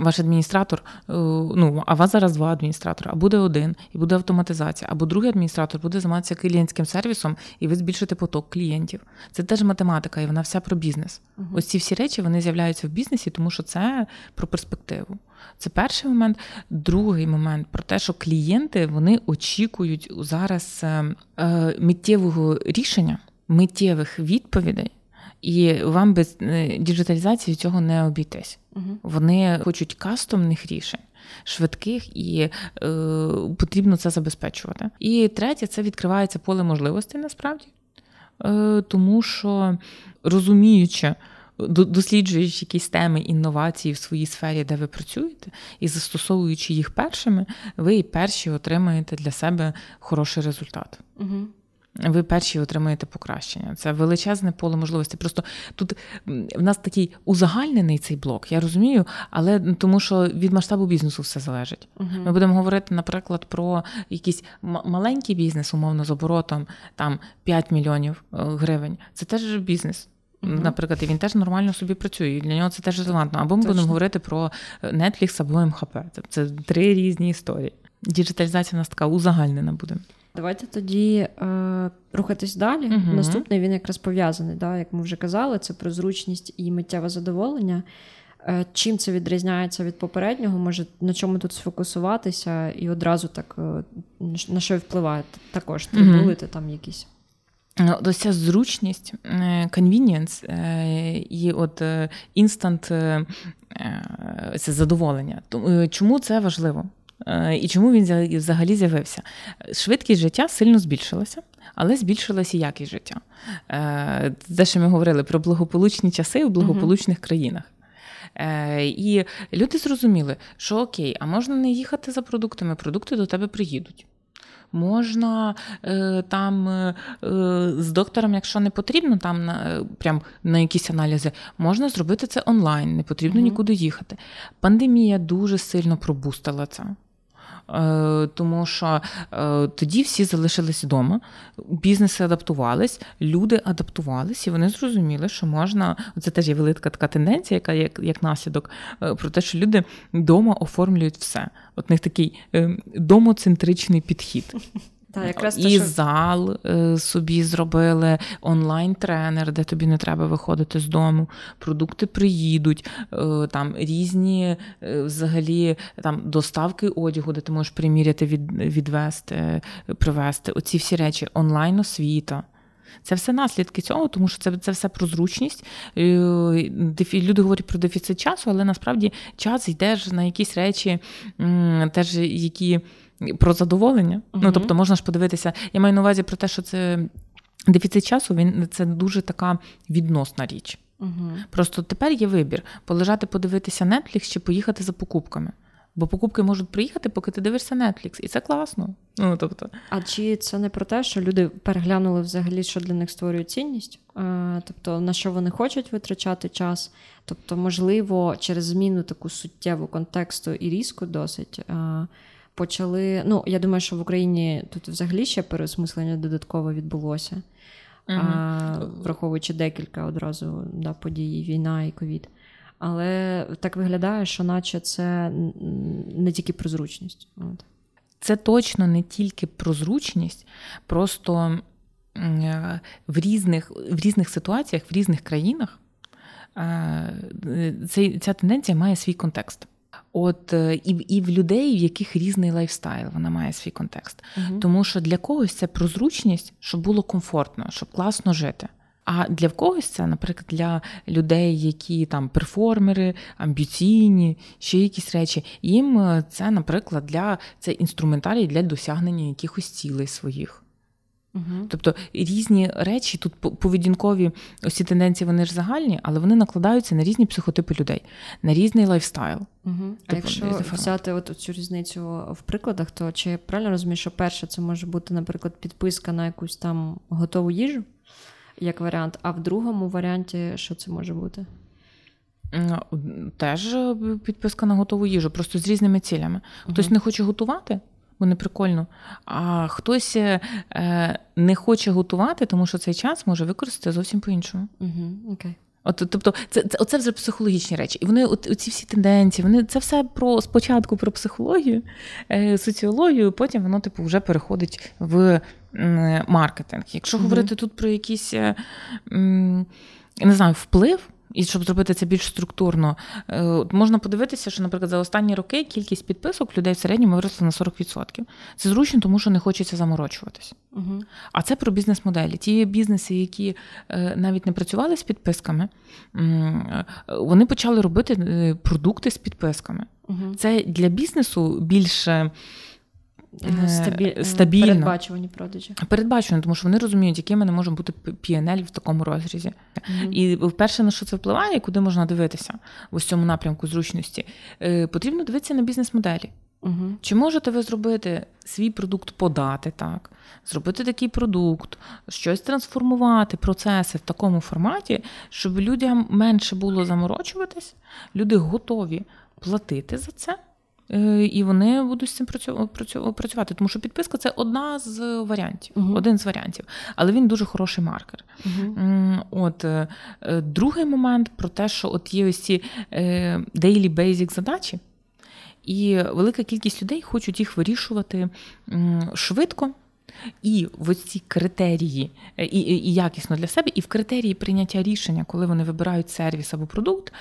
ваш адміністратор, е, ну а вас зараз два адміністратора, а буде один, і буде автоматизація, або другий адміністратор буде займатися клієнтським сервісом, і ви збільшите поток клієнтів. Це теж математика, і вона вся про бізнес. uh Ось ці всі речі вони з'являються в бізнесі, тому що це про перспективу. Це перший момент. Другий момент про те, що клієнти вони очікують зараз е, миттєвого рішення, миттєвих відповідей. І вам без е, діджиталізації цього не обійтись. Угу. Вони хочуть кастомних рішень, швидких і е, потрібно це забезпечувати. І третє, це відкривається поле можливостей насправді, е, тому що розуміючи. Досліджуючи якісь теми інновації в своїй сфері, де ви працюєте, і застосовуючи їх першими, ви і перші отримаєте для себе хороший результат. Угу ви перші отримаєте покращення. Це величезне поле можливостей. Просто тут в нас такий узагальнений цей блок, я розумію, але тому що від масштабу бізнесу все залежить. uh Ми будемо говорити, наприклад, про якийсь маленький бізнес, умовно, з оборотом там 5 мільйонів е, гривень. Це теж бізнес. Наприклад, і він теж нормально собі працює, і для нього це теж релевантно. Або ми Точно. будемо говорити про Netflix або МХП. Це три різні історії. Діджиталізація у нас така узагальнена буде. Давайте тоді е, рухатись далі. Угу. Наступний він якраз пов'язаний, да, як ми вже казали, це про зручність і миттєве задоволення. Е, Чим це відрізняється від попереднього? Може на чому тут сфокусуватися, і одразу так е, на що впливає також угу. там якісь. Ну, ось ця зручність, е, convenience е, і от інстант це задоволення. Чому це важливо? Е, і чому він взагалі з'явився? Швидкість життя сильно збільшилася, але збільшилася і якість життя. Е, те, що ми говорили про благополучні часи в благополучних країнах. Е, і люди зрозуміли, що окей, а можна не їхати за продуктами, продукти до тебе приїдуть. Можна там з доктором, якщо не потрібно, там на прям на якісь аналізи, можна зробити це онлайн, не потрібно mm-hmm. нікуди їхати. Пандемія дуже сильно пробустила це. Е, тому що е, тоді всі залишилися вдома, бізнеси адаптувались, люди адаптувалися, і вони зрозуміли, що можна. Це теж є велика така тенденція, яка як як наслідок, е, про те, що люди вдома оформлюють все. От них такий домоцентричний підхід. Та, якраз І те, що... зал е, собі зробили, онлайн-тренер, де тобі не треба виходити з дому, продукти приїдуть, е, там різні е, взагалі там доставки одягу, де ти можеш приміряти, від, відвести, привезти. Оці всі речі, онлайн-освіта. Це все наслідки цього, тому що це це все про зручність. Люди говорять про дефіцит часу, але насправді час йде ж на якісь речі, теж які про задоволення. uh Ну тобто можна ж подивитися. Я маю на увазі про те, що це дефіцит часу, він це дуже така відносна річ. uh Просто тепер є вибір: полежати, подивитися Netflix чи поїхати за покупками. Бо покупки можуть приїхати, поки ти дивишся Netflix, і це класно. Ну тобто, а чи це не про те, що люди переглянули взагалі, що для них створює цінність? Тобто на що вони хочуть витрачати час? Тобто, можливо, через зміну таку суттєву контексту і різку досить почали. Ну, я думаю, що в Україні тут взагалі ще переосмислення додатково відбулося, угу. а, враховуючи декілька одразу да, подій, війна і ковід. Але так виглядає, що наче це не тільки про зручність. От. Це точно не тільки про зручність, просто е, в різних в різних ситуаціях, в різних країнах е, ця тенденція має свій контекст. От е, і і в людей, в яких різний лайфстайл, вона має свій контекст. Тому що для когось це про зручність, щоб було комфортно, щоб класно жити. А для когось це, наприклад, для людей, які там перформери, амбіційні, ще якісь речі. Їм е, це, наприклад, для це інструментарій для досягнення якихось цілей своїх. Угу. Тобто різні речі, тут поведінкові ось ці тенденції, вони ж загальні, але вони накладаються на різні психотипи людей, на різний лайфстайл. Угу. А тобто, якщо взяти от цю різницю в прикладах, то чи я правильно розумію, що перше це може бути, наприклад, підписка на якусь там готову їжу, як варіант, а в другому варіанті що це може бути? Теж е, підписка на готову їжу, просто з різними цілями. Хтось угу. не хоче готувати, бо не прикольно. А хтось е, не хоче готувати, тому що цей час може використати зовсім по-іншому. Угу, okay. От, Тобто, це це оце вже психологічні речі. І вони, от, оці всі тенденції, вони це все про спочатку про психологію, е, соціологію, потім воно типу вже переходить в м, маркетинг. Якщо угу. говорити тут про якийсь е, не знаю, вплив. І щоб зробити це більш структурно, е, можна подивитися, що, наприклад, за останні роки кількість підписок людей в середньому виросла на 40%. Це зручно, тому що не хочеться заморочуватись. Угу. А це про бізнес-моделі. Ті бізнеси, які е, навіть не працювали з підписками, е, вони почали робити продукти з підписками. Угу. Це для бізнесу більше. Е, Стабіль... Е, стабільно. Передбачувані продажі. Передбачувані, тому що вони розуміють, якими не може бути PNL в такому розрізі. Mm-hmm. І вперше на що це впливає, куди можна дивитися в ось цьому напрямку зручності, е, потрібно дивитися на бізнес-моделі. Угу. Чи можете ви зробити свій продукт подати так, зробити такий продукт, щось трансформувати, процеси в такому форматі, щоб людям менше було заморочуватись, люди готові платити за це. Е, і вони будуть з цим працювати. Тому що підписка це одна з варіантів, uh-huh. один з варіантів, але він дуже хороший маркер. Uh-huh. От е, е, Другий момент про те, що от є ось ці daily basic задачі, і велика кількість людей хочуть їх вирішувати швидко. І в ці критерії, і, і і, якісно для себе, і в критерії прийняття рішення, коли вони вибирають сервіс або продукт,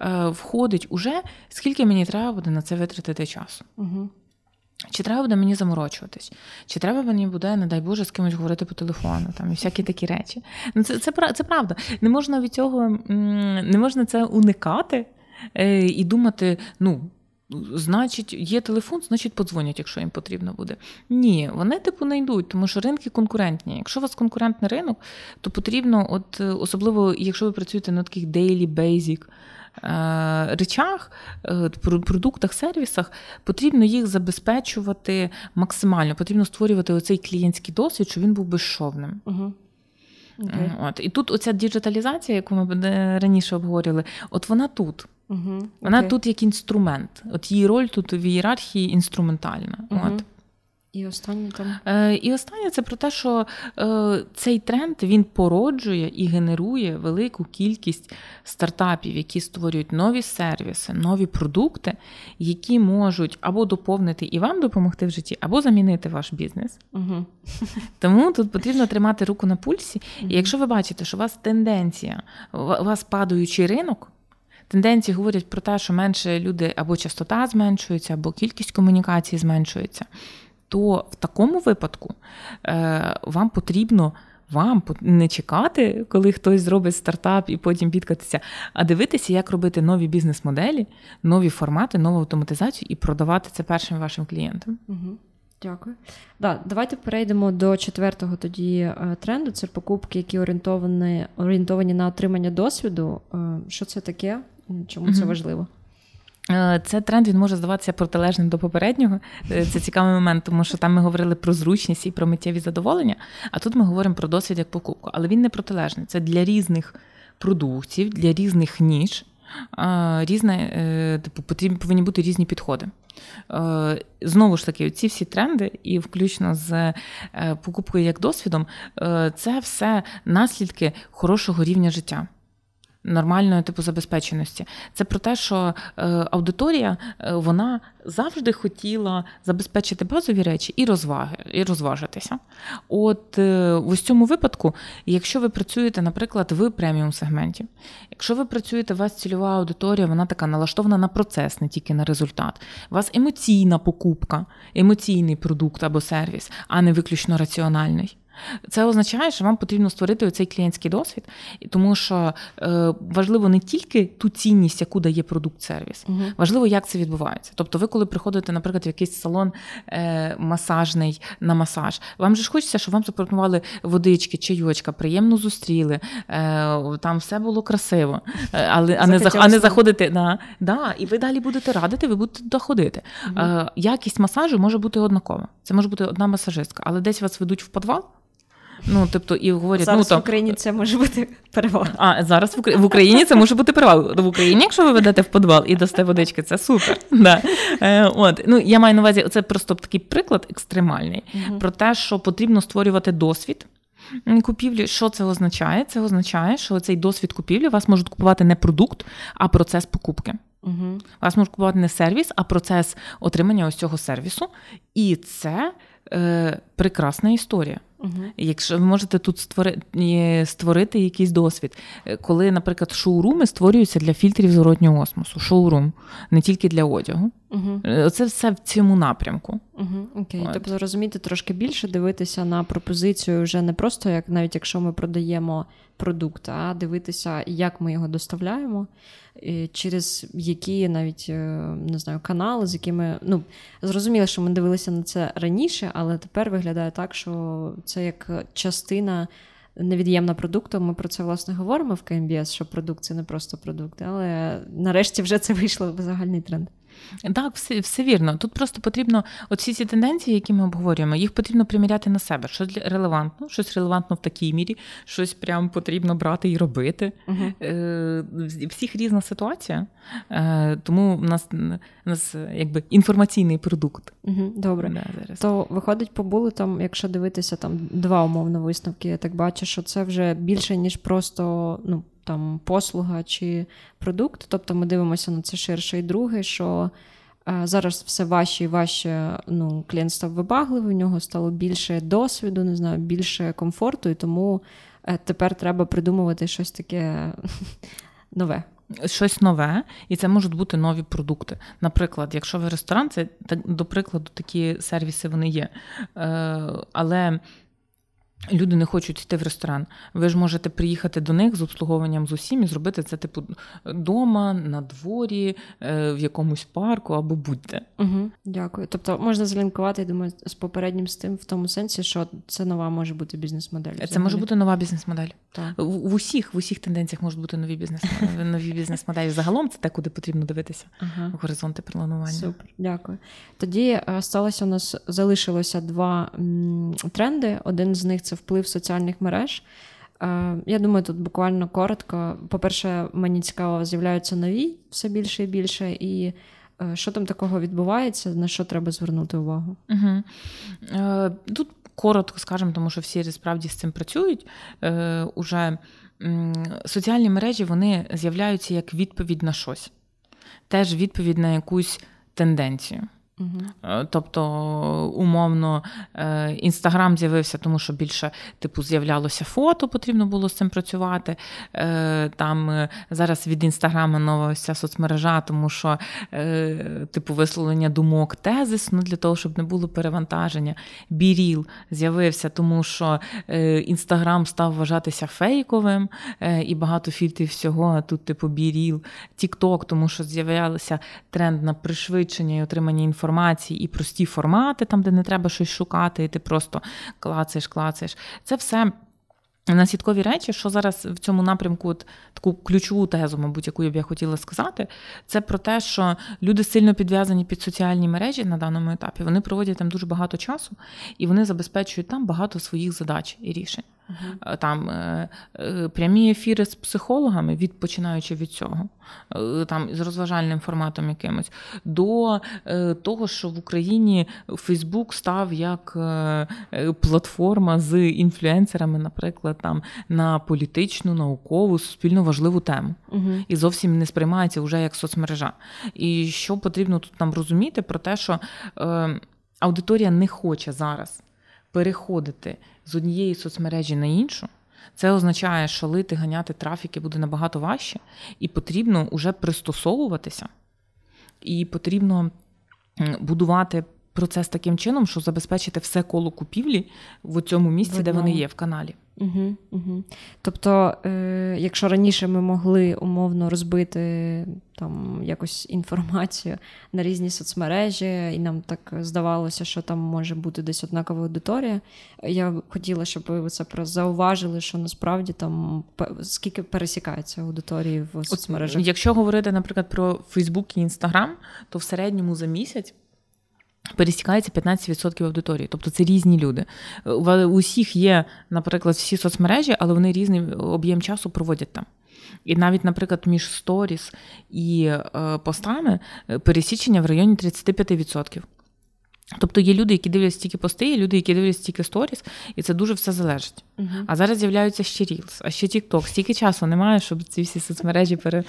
е, входить уже скільки мені треба буде на це витратити часу. Угу. Чи треба буде мені заморочуватись, чи треба мені буде, не дай Боже, з кимось говорити по телефону, там і всякі такі речі. Ну, Це це, це правда. Не можна від цього не можна це уникати е, і думати, ну, Значить, є телефон, значить подзвонять, якщо їм потрібно буде. Ні, вони типу не йдуть, тому що ринки конкурентні. Якщо у вас конкурентний ринок, то потрібно, от е, особливо, якщо ви працюєте на таких daily basic е, речах, е, продуктах, сервісах, потрібно їх забезпечувати максимально. Потрібно створювати оцей клієнтський досвід, щоб він був безшовним. Угу. Okay. От. І тут оця діджиталізація, яку ми раніше обговорювали, от вона тут. Угу, Вона тут як інструмент. От її роль тут в ієрархії інструментальна. Угу. От. І останнє там. Е, І останнє це про те, що е, цей тренд він породжує і генерує велику кількість стартапів, які створюють нові сервіси, нові продукти, які можуть або доповнити і вам допомогти в житті, або замінити ваш бізнес. Угу. (laughs) Тому тут потрібно тримати руку на пульсі. І якщо ви бачите, що у вас тенденція, у вас падаючий ринок. Тенденції говорять про те, що менше люди або частота зменшується, або кількість комунікацій зменшується то в такому випадку е, вам потрібно. Вам не чекати, коли хтось зробить стартап і потім бідкатися, а дивитися, як робити нові бізнес-моделі, нові формати, нову автоматизацію і продавати це першим вашим клієнтам. Угу. Дякую. Да, Давайте перейдемо до четвертого тоді е, тренду. Це покупки, які орієнтовані орієнтовані на отримання досвіду. Е, що це таке? Чому це важливо? Е, це тренд він може здаватися протилежним до попереднього. Е, це цікавий момент, тому що там ми говорили про зручність і про миттєві задоволення, а тут ми говоримо про досвід як покупку. Але він не протилежний. Це для різних продуктів, для різних ніж. Різне, е, типу, потрібні повинні бути різні підходи. Знову ж таки, ці всі тренди, і включно з покупкою як досвідом, це все наслідки хорошого рівня життя нормальної типу забезпеченості. Це про те, що е, аудиторія е, вона завжди хотіла забезпечити базові речі і розваги, і розважитися. От е, в ось цьому випадку, якщо ви працюєте, наприклад, в преміум сегменті, якщо ви працюєте, у вас цільова аудиторія, вона така налаштована на процес, не тільки на результат. У вас емоційна покупка, емоційний продукт або сервіс, а не виключно раціональний. Це означає, що вам потрібно створити цей клієнтський досвід, тому що е, важливо не тільки ту цінність, яку дає продукт сервіс, uh важливо, як це відбувається. Тобто, ви, коли приходите, наприклад, в якийсь салон е, масажний на масаж, вам же ж хочеться, щоб вам запропонували водички, чайочка, приємно зустріли, е, там все було красиво, е, але а не а не заходити на да, і ви далі будете радити, ви будете доходити. uh Якість масажу може бути однакова. Це може бути одна масажистка, але десь вас ведуть в підвал. Ну, тобто, і говорять, зараз ну, то... в Україні це може бути перевага. А зараз в в Україні це може бути перевага. В Україні, якщо ви ведете в підвал і дасте водички, це супер. Да. Е, от. Ну, Я маю на увазі, це просто такий приклад екстремальний угу. про те, що потрібно створювати досвід. Купівлі, що це означає? Це означає, що цей досвід купівлі вас можуть купувати не продукт, а процес покупки. Угу. Вас можуть купувати не сервіс, а процес отримання ось цього сервісу. І це е, прекрасна історія. Угу. Якщо ви можете тут створити створити якийсь досвід, е, коли, наприклад, шоуруми створюються для фільтрів зворотнього осмосу, шоурум не тільки для одягу. Угу. Це все в цьому напрямку. Угу. Окей, От. тобто розуміти трошки більше, дивитися на пропозицію вже не просто як навіть якщо ми продаємо продукт, а дивитися, як ми його доставляємо, через які навіть е, не знаю, канали, з якими ну зрозуміло, що ми дивилися на це раніше, але тепер виглядає так, що це як частина. Невід'ємна продукту, ми про це власне говоримо в КМБС, що продукт це не просто продукт, але нарешті вже це вийшло в загальний тренд. Так, все все вірно. Тут просто потрібно от всі ці тенденції, які ми обговорюємо, їх потрібно приміряти на себе. Щось релевантно, щось релевантно в такій мірі, щось прям потрібно брати і робити. uh Е, Всіх різна ситуація, Е, тому в нас у нас якби інформаційний продукт. uh Добре. Да, зараз. То виходить по булетам, якщо дивитися там два умовно висновки, я так бачу, що це вже більше, ніж просто ну, там послуга чи продукт. Тобто ми дивимося на це ширше. І друге, що е, зараз все важче і важче ну, клієнт став вибагливий, у нього стало більше досвіду, не знаю, більше комфорту, і тому е, тепер треба придумувати щось таке (laughs) нове. Щось нове, і це можуть бути нові продукти. Наприклад, якщо ви ресторан, це до прикладу такі сервіси вони є. Е, але Люди не хочуть йти в ресторан. Ви ж можете приїхати до них з обслуговуванням з усім і зробити це, типу, дома, на дворі, е, в якомусь парку або будь-де. Угу, Дякую. Тобто можна злінкувати, я думаю, з попереднім з тим в тому сенсі, що це нова може бути бізнес-модель. Це взагалі. може бути нова бізнес-модель. Так. В, в усіх в усіх тенденціях можуть бути нові бізнес (laughs) нові бізнес-моделі. Загалом це те, куди потрібно дивитися. Ага. Горизонти планування. Супер, дякую. Тоді е, сталося у нас залишилося два тренди. Один з них це вплив соціальних мереж. Е, я думаю, тут буквально коротко. По-перше, мені цікаво, з'являються нові все більше і більше, і е, що там такого відбувається, на що треба звернути увагу? Угу. Тут коротко скажемо, тому що всі справді з цим працюють. Уже соціальні мережі вони з'являються як відповідь на щось, теж відповідь на якусь тенденцію. Угу. Тобто, умовно, е, інстаграм з'явився, тому що більше типу з'являлося фото, потрібно було з цим працювати. Е, там зараз від інстаграма нова ця соцмережа, тому що типу висловлення думок тезис, ну для того, щоб не було перевантаження. Біріл з'явився, тому що інстаграм став вважатися фейковим і багато фільтрів всього. Тут, типу, біріл, Тікток, тому що з'являвся тренд на пришвидшення і отримання інформації інформації і прості формати, там, де не треба щось шукати, і ти просто клацаєш, клацаєш. Це все. Наслідкові речі, що зараз в цьому напрямку, от таку ключову тезу, мабуть, яку я б я хотіла сказати, це про те, що люди сильно підв'язані під соціальні мережі на даному етапі. Вони проводять там дуже багато часу і вони забезпечують там багато своїх задач і рішень. Uh-huh. Там е, е, прямі ефіри з психологами, від починаючи від цього, е, там з розважальним форматом якимось, до того, що в Україні Фейсбук став як платформа з інфлюенсерами, наприклад, там на політичну, наукову, суспільно важливу тему. Uh-huh. І зовсім не сприймається вже як соцмережа. І що потрібно тут нам розуміти, про те, що аудиторія не хоче зараз переходити з однієї соцмережі на іншу, це означає, що лити, ганяти трафіки буде набагато важче, і потрібно вже пристосовуватися, і потрібно будувати процес таким чином, щоб забезпечити все коло купівлі в цьому місці, Видно. де вони є в каналі. Угу, угу. Тобто, е, якщо раніше ми могли умовно розбити там якось інформацію на різні соцмережі, і нам так здавалося, що там може бути десь однакова аудиторія, я б хотіла, щоб ви це зауважили, що насправді там скільки пересікається аудиторії в соцмережах. Якщо говорити, наприклад, про Фейсбук і Інстаграм, то в середньому за місяць. Пересікається 15% аудиторії, тобто це різні люди. У усіх є, наприклад, всі соцмережі, але вони різний об'єм часу проводять там. І навіть, наприклад, між сторіс і е, постами е, пересічення в районі 35%. Тобто є люди, які дивляться тільки пости, є люди, які дивляться тільки сторіс, і це дуже все залежить. Uh-huh. А зараз з'являються ще Reels, а ще TikTok. Стільки часу немає, щоб ці всі соцмережі пере,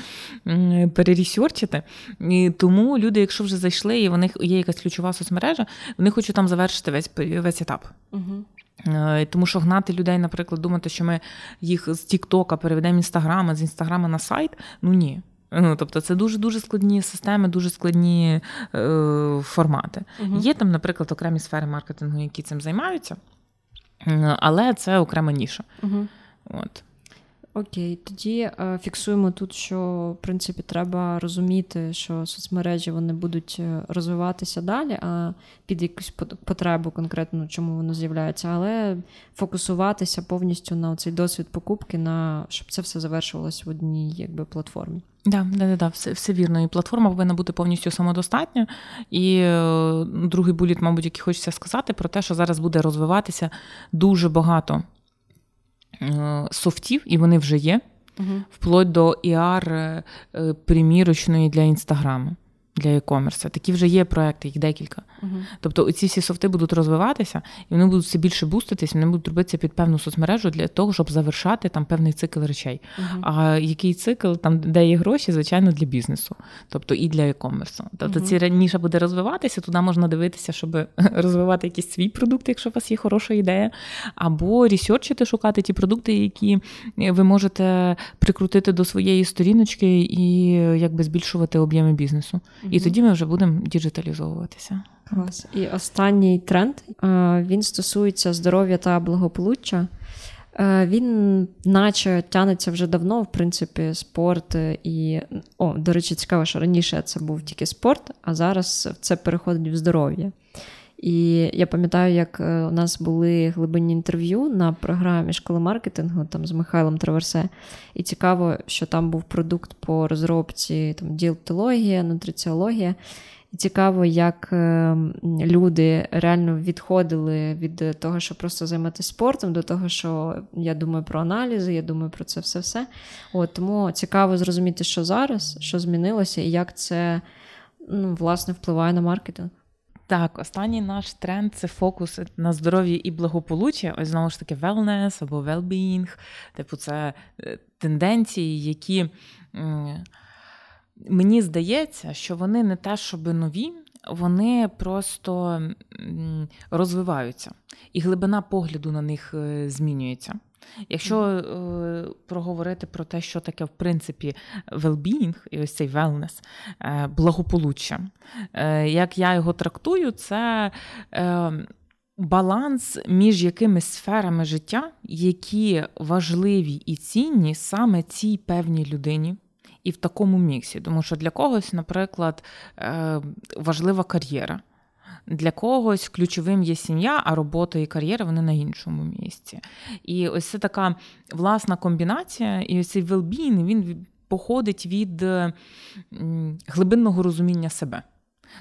перересерчити. І Тому люди, якщо вже зайшли, і в них є якась ключова соцмережа, вони хочуть там завершити весь весь етап. Uh-huh. Тому що гнати людей, наприклад, думати, що ми їх з Тіктока переведемо інстаграма, з інстаграма на сайт, ну ні. Ну, Тобто це дуже-дуже складні системи, дуже складні е, формати. Угу. Є там, наприклад, окремі сфери маркетингу, які цим займаються, але це окрема ніша. Угу. От. Окей, тоді е, фіксуємо тут, що в принципі треба розуміти, що соцмережі вони будуть е, розвиватися далі, а під якусь потребу конкретно, чому воно з'являється, але фокусуватися повністю на цей досвід покупки, на щоб це все завершувалося в одній якби платформі. Да, да, да, да, все все вірно. І платформа повинна бути повністю самодостатня. І е, другий буліт, мабуть, який хочеться сказати, про те, що зараз буде розвиватися дуже багато софтів, і вони вже є, угу. вплоть до ER е, примірочної для інстаграму для e-commerce. Такі вже є проекти, їх декілька. Uh-huh. Тобто ці всі софти будуть розвиватися, і вони будуть все більше буститись, вони будуть робитися під певну соцмережу для того, щоб завершати там певний цикл речей. Uh-huh. А який цикл, там, де є гроші, звичайно, для бізнесу, тобто і для e-commerce. Тобто uh-huh. ці раніше буде розвиватися, туди можна дивитися, щоб (laughs) розвивати якийсь свій продукт, якщо у вас є хороша ідея, або ресерчити, шукати ті продукти, які ви можете прикрутити до своєї сторіночки і якби збільшувати об'єми бізнесу. І тоді ми вже будемо діджиталізовуватися. Клас. І останній тренд він стосується здоров'я та благополуччя. Він, наче, тянеться вже давно, в принципі, спорт і. О, до речі, цікаво, що раніше це був тільки спорт, а зараз це переходить в здоров'я. І я пам'ятаю, як е, у нас були глибинні інтерв'ю на програмі школи маркетингу там з Михайлом Траверсе. І цікаво, що там був продукт по розробці там, дієтологія, нутриціологія. І цікаво, як е, люди реально відходили від того, щоб просто займатися спортом, до того, що я думаю про аналізи, я думаю про це все-все. От Тому цікаво зрозуміти, що зараз, що змінилося, і як це ну, власне впливає на маркетинг. Так, останній наш тренд це фокус на здоров'я і благополуччя. Ось знову ж таки wellness або well-being. Типу, це е, тенденції, які мені здається, що вони не те, щоб нові, вони просто розвиваються, і глибина погляду на них е, змінюється. Якщо е, проговорити про те, що таке в принципі well-being, і ось цей wellness, е, благополуччя, е, як я його трактую, це е, баланс між якимись сферами життя, які важливі і цінні саме цій певній людині. І в такому міксі, тому що для когось, наприклад, е, важлива кар'єра. Для когось ключовим є сім'я, а робота і кар'єра вони на іншому місці. І ось це така власна комбінація, і ось цей well-being, він походить від глибинного розуміння себе.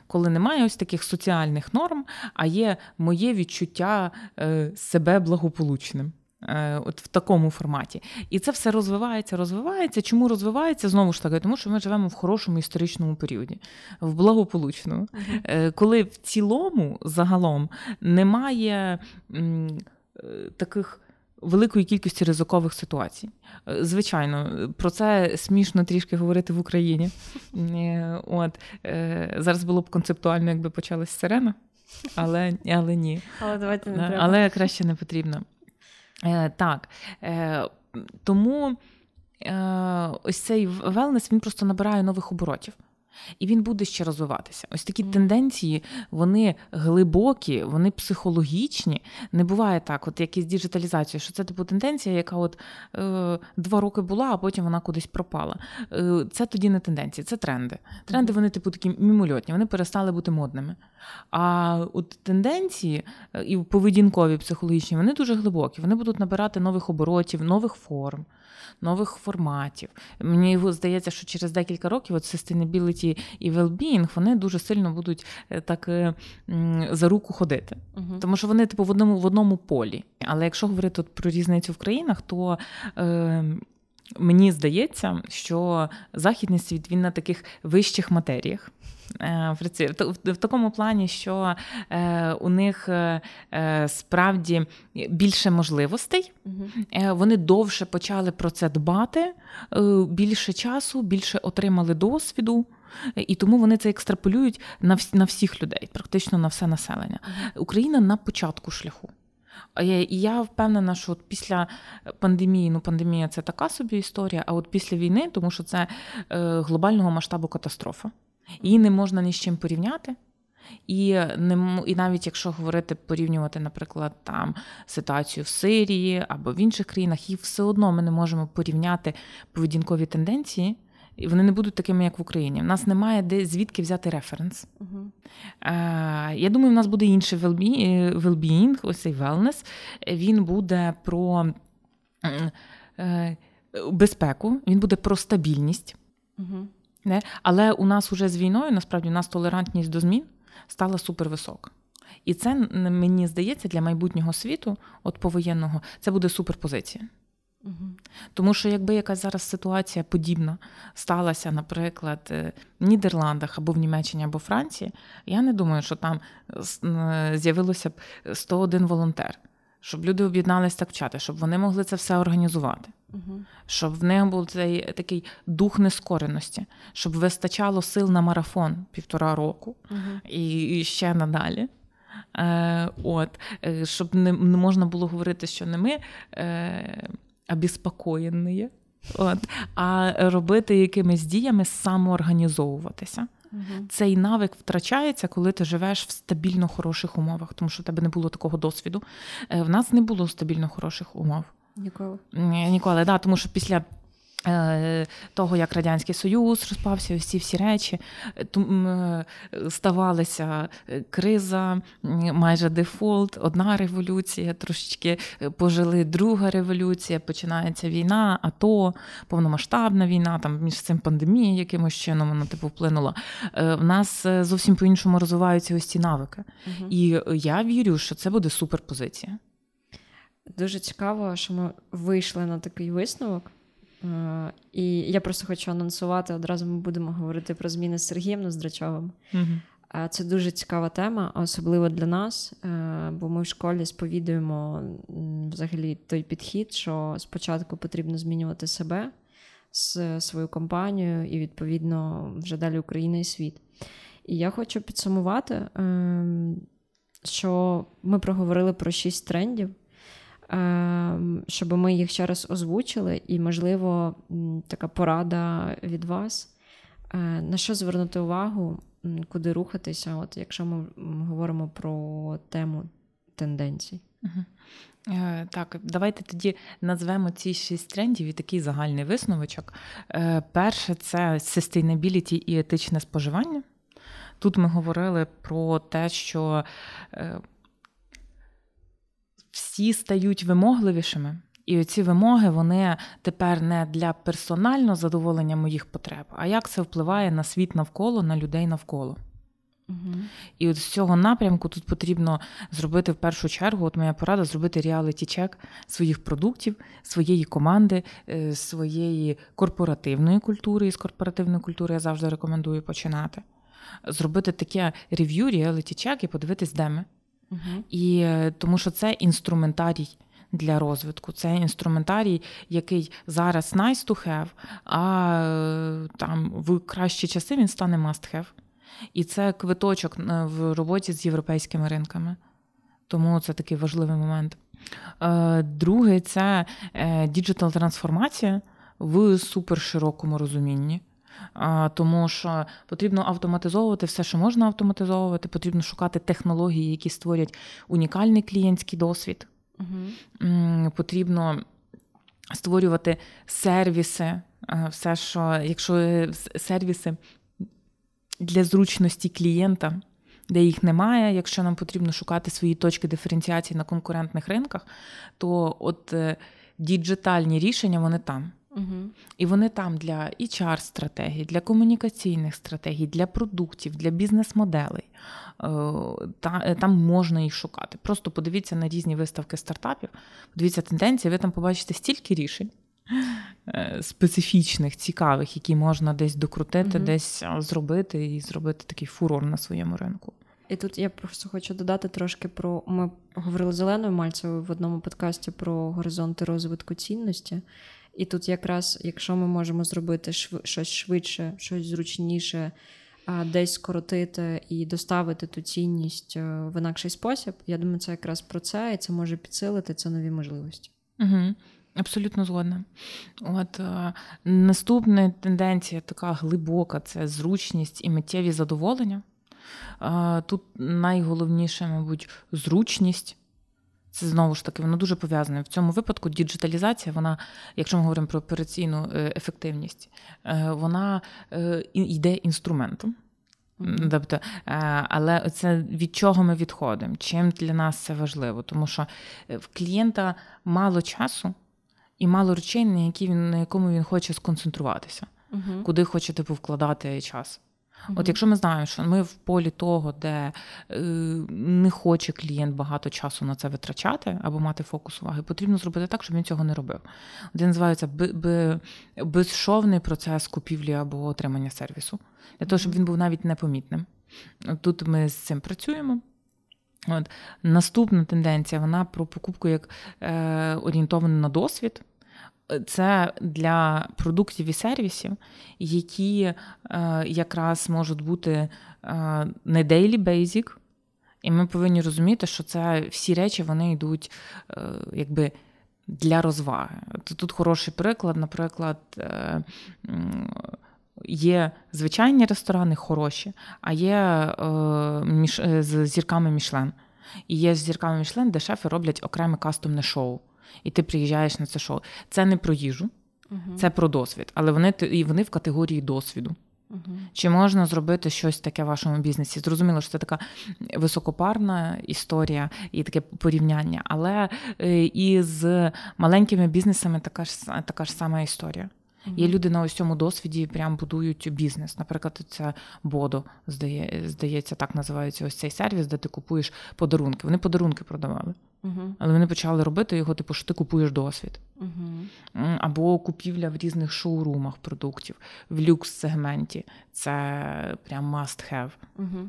Коли немає ось таких соціальних норм, а є моє відчуття е, себе благополучним. Е, от в такому форматі. І це все розвивається, розвивається. Чому розвивається? Знову ж таки, тому що ми живемо в хорошому історичному періоді, в благополучному. Uh-huh. Коли в цілому загалом немає е, таких. Великої кількості ризикових ситуацій. Звичайно, про це смішно трішки говорити в Україні. От Зараз було б концептуально, якби почалась сирена, але але ні. Але давайте не треба. Але краще не потрібно. Е, Так. Е, Тому е, ось цей велнес він просто набирає нових оборотів. І він буде ще розвиватися. Ось такі mm. тенденції, вони глибокі, вони психологічні. Не буває так, от як із діджиталізацією, що це типу тенденція, яка от е, два роки була, а потім вона кудись пропала. Е, Це тоді не тенденції, це тренди. Тренди вони, типу, такі мімольотні, вони перестали бути модними. А от тенденції е, і поведінкові психологічні, вони дуже глибокі. Вони будуть набирати нових оборотів, нових форм нових форматів. Мені здається, що через декілька років от sustainability і well-being, вони дуже сильно будуть е, так е, за руку ходити. Угу. Тому що вони, типу, в одному в одному полі. Але якщо говорити от про різницю в країнах, то е, мені здається, що західний світ він на таких вищих матеріях. Е, в такому плані, що е, у них е, справді більше можливостей, вони довше почали про це дбати, більше часу, більше отримали досвіду. І тому вони це екстраполюють на на всіх людей, практично на все населення. Україна на початку шляху. І я впевнена, що от після пандемії, ну пандемія це така собі історія, а от після війни, тому що це глобального масштабу катастрофа. Її не можна ні з чим порівняти. І не і навіть якщо говорити, порівнювати, наприклад, там ситуацію в Сирії або в інших країнах, їх все одно ми не можемо порівняти поведінкові тенденції, і вони не будуть такими, як в Україні. У нас немає де звідки взяти референс. Uh-huh. Е, Я думаю, у нас буде інший well-being, ось цей wellness. Він буде про е, безпеку, він буде про стабільність. Uh-huh. Не? Але у нас уже з війною насправді у нас толерантність до змін стала супервисока. І це мені здається для майбутнього світу, от повоєнного, це буде суперпозиція. Угу. Тому що якби якась зараз ситуація подібна сталася, наприклад, е, в Нідерландах або в Німеччині, або Франції, я не думаю, що там з'явилося б 101 волонтер, щоб люди об'єдналися так вчати, щоб вони могли це все організувати. Угу. Щоб в них був цей такий дух нескореності, щоб вистачало сил на марафон півтора року угу. і ще надалі. Е, От, е, Щоб не, не можна було говорити, що не ми е, обіспокоєні, от, а робити якимись діями самоорганізовуватися. Угу. Цей навик втрачається, коли ти живеш в стабільно хороших умовах, тому що в тебе не було такого досвіду. Е, в нас не було стабільно хороших умов. Ніколи. Ніколи, да, тому що після того, як Радянський Союз розпався, ось всі речі, е, ставалася е, криза, майже дефолт, одна революція, трошечки пожили друга революція, починається війна, АТО, повномасштабна війна, там між цим пандемія якимось чином вона типу вплинула. В нас зовсім по-іншому розвиваються ось ці навики. Угу. І я вірю, що це буде суперпозиція. Дуже цікаво, що ми вийшли на такий висновок. Е, і я просто хочу анонсувати. Одразу ми будемо говорити про зміни з Сергієм Ноздрачовим. Угу. Це дуже цікава тема, особливо для нас, е, бо ми в школі сповідуємо взагалі той підхід, що спочатку потрібно змінювати себе, свою компанію і, відповідно, вже далі Україна і світ. І я хочу підсумувати, ем, що ми проговорили про шість трендів. Ем, щоб ми їх ще раз озвучили, і, можливо, така порада від вас. Е, на що звернути увагу, куди рухатися, от якщо ми говоримо про тему тенденцій? Угу. Так, давайте тоді назвемо ці шість трендів і такий загальний висновочок. Е, перше це sustainability і етичне споживання. Тут ми говорили про те, що всі стають вимогливішими. І оці вимоги вони тепер не для персонального задоволення моїх потреб, а як це впливає на світ навколо, на людей навколо. Угу. І от з цього напрямку тут потрібно зробити в першу чергу, от моя порада, зробити реаліті-чек своїх продуктів, своєї команди, е, своєї корпоративної культури. І з корпоративної культури я завжди рекомендую починати. Зробити таке review, reality check і подивитись, де ми. Угу. І е, тому що це інструментарій для розвитку. Це інструментарій, який зараз nice to have, а е, там в кращі часи він стане must have. І це квиточок е, в роботі з європейськими ринками. Тому це такий важливий момент. Друге, це діджитал трансформація в суперширокому розумінні тому що потрібно автоматизовувати все, що можна автоматизовувати. Потрібно шукати технології, які створять унікальний клієнтський досвід. Угу. Потрібно створювати сервіси, все, що якщо сервіси для зручності клієнта. Де їх немає, якщо нам потрібно шукати свої точки диференціації на конкурентних ринках, то от е, діджитальні рішення вони там. Угу. І вони там для hr стратегій, для комунікаційних стратегій, для продуктів, для бізнес-моделей. Е, е, там можна їх шукати. Просто подивіться на різні виставки стартапів, подивіться тенденції, ви там побачите стільки рішень. Е, специфічних, цікавих, які можна десь докрутити, угу. десь зробити і зробити такий фурор на своєму ринку. І тут я просто хочу додати трошки про ми говорили з Оленою Мальцевою в одному подкасті про горизонти розвитку цінності. І тут, якраз, якщо ми можемо зробити щось швидше, щось зручніше, десь скоротити і доставити ту цінність е, в інакший спосіб, я думаю, це якраз про це, і це може підсилити це нові можливості. Угу. Абсолютно згодна. От е, наступна тенденція така глибока це зручність і миттєві задоволення. Е, тут найголовніше, мабуть, зручність. Це знову ж таки воно дуже пов'язане. В цьому випадку діджиталізація, вона, якщо ми говоримо про операційну е, ефективність, е, вона е, йде інструментом. Mm-hmm. Тобто, Але це від чого ми відходимо? Чим для нас це важливо? Тому що в клієнта мало часу і мало речей, на які він на якому він хоче сконцентруватися, mm-hmm. куди хоче типу вкладати час. От якщо ми знаємо, що ми в полі того, де е, не хоче клієнт багато часу на це витрачати або мати фокус уваги, потрібно зробити так, щоб він цього не робив. Це називається безшовний процес купівлі або отримання сервісу, для того, щоб він був навіть непомітним. Тут ми з цим працюємо. От. Наступна тенденція вона про покупку як е, орієнтовану на досвід це для продуктів і сервісів, які е, якраз можуть бути е, не daily basic, і ми повинні розуміти, що це всі речі вони йдуть е, якби для розваги. Тут хороший приклад, наприклад. Є звичайні ресторани хороші, а є е, міш, з зірками Мішлен. І є з зірками Мішлен, де шефи роблять окреме кастомне шоу і ти приїжджаєш на це шоу. Це не про їжу. uh Це про досвід, але вони і вони в категорії досвіду. uh Чи можна зробити щось таке в вашому бізнесі? Зрозуміло, що це така високопарна історія і таке порівняння, але е, і з маленькими бізнесами така ж така ж сама історія. Mm-hmm. Є люди на ось цьому досвіді прям будують бізнес. Наприклад, це Бодо, здає, здається, так називається ось цей сервіс, де ти купуєш подарунки. Вони подарунки продавали. Uh-huh. Але вони почали робити його, типу, що ти купуєш досвід. Uh-huh. Або купівля в різних шоурумах продуктів, в люкс-сегменті. Це прям must have. Uh-huh.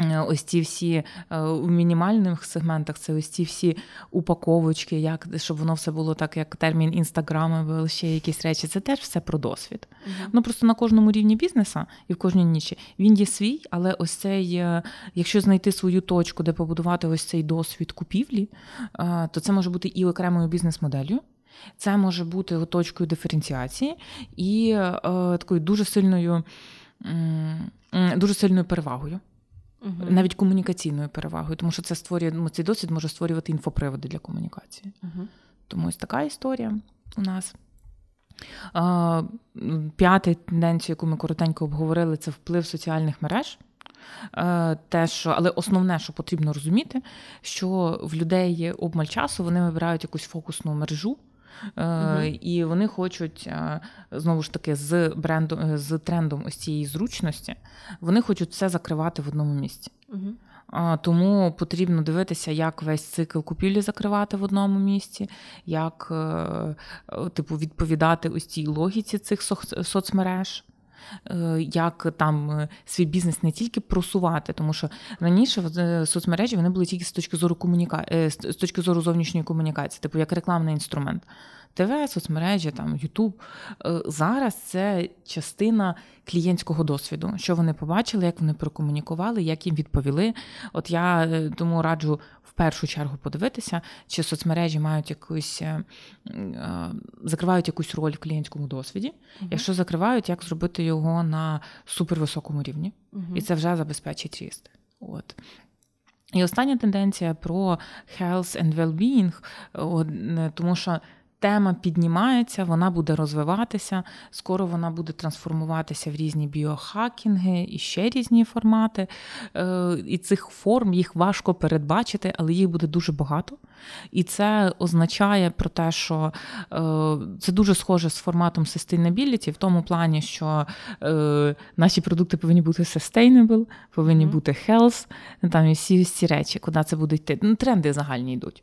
Е, ось ці всі е, у мінімальних сегментах це ось ці всі упаковочки, як щоб воно все було так, як термін інстаграми, ще якісь речі. Це теж все про досвід. Uh-huh. Ну просто на кожному рівні бізнесу і в кожній ніші він є свій, але ось цей, е, якщо знайти свою точку, де побудувати ось цей досвід купівлі, то це може бути і окремою бізнес-моделлю. Це може бути точкою диференціації і такою дуже сильною, дуже сильною перевагою. Угу. Навіть комунікаційною перевагою, тому що це створює ну, цей досвід може створювати інфоприводи для комунікації. Угу. Тому ось така історія у нас. П'ята тенденція, яку ми коротенько обговорили, це вплив соціальних мереж. Те, що, Але основне, що потрібно розуміти, що в людей є обмаль часу, вони вибирають якусь фокусну мережу, Угу. І вони хочуть е, знову ж таки з брендом е, з трендом ось цієї зручності, вони хочуть все закривати в одному місці. Угу. Тому потрібно дивитися, як весь цикл купівлі закривати в одному місці, як типу відповідати ось цій логіці цих соцмереж. Як там свій бізнес не тільки просувати, тому що раніше соцмережі вони були тільки з точки зору комуніка... з точки зору зовнішньої комунікації, типу як рекламний інструмент. ТВ, соцмережі, там Ютуб. Е, зараз це частина клієнтського досвіду, що вони побачили, як вони прокомунікували, як їм відповіли. От я е, тому раджу в першу чергу подивитися, чи соцмережі мають якусь е, закривають якусь роль в клієнтському досвіді. uh Якщо закривають, як зробити його на супервисокому рівні, uh і це вже забезпечить ріст. От. І остання тенденція про health and well-being, тому що тема піднімається, вона буде розвиватися. Скоро вона буде трансформуватися в різні біохакінги і ще різні формати. Е, і цих форм їх важко передбачити, але їх буде дуже багато. І це означає про те, що е, це дуже схоже з форматом sustainability, в тому плані, що е, наші продукти повинні бути sustainable, повинні mm-hmm. бути health, там і всі ці речі, куди це буде йти. Ну, Тренди загальні йдуть.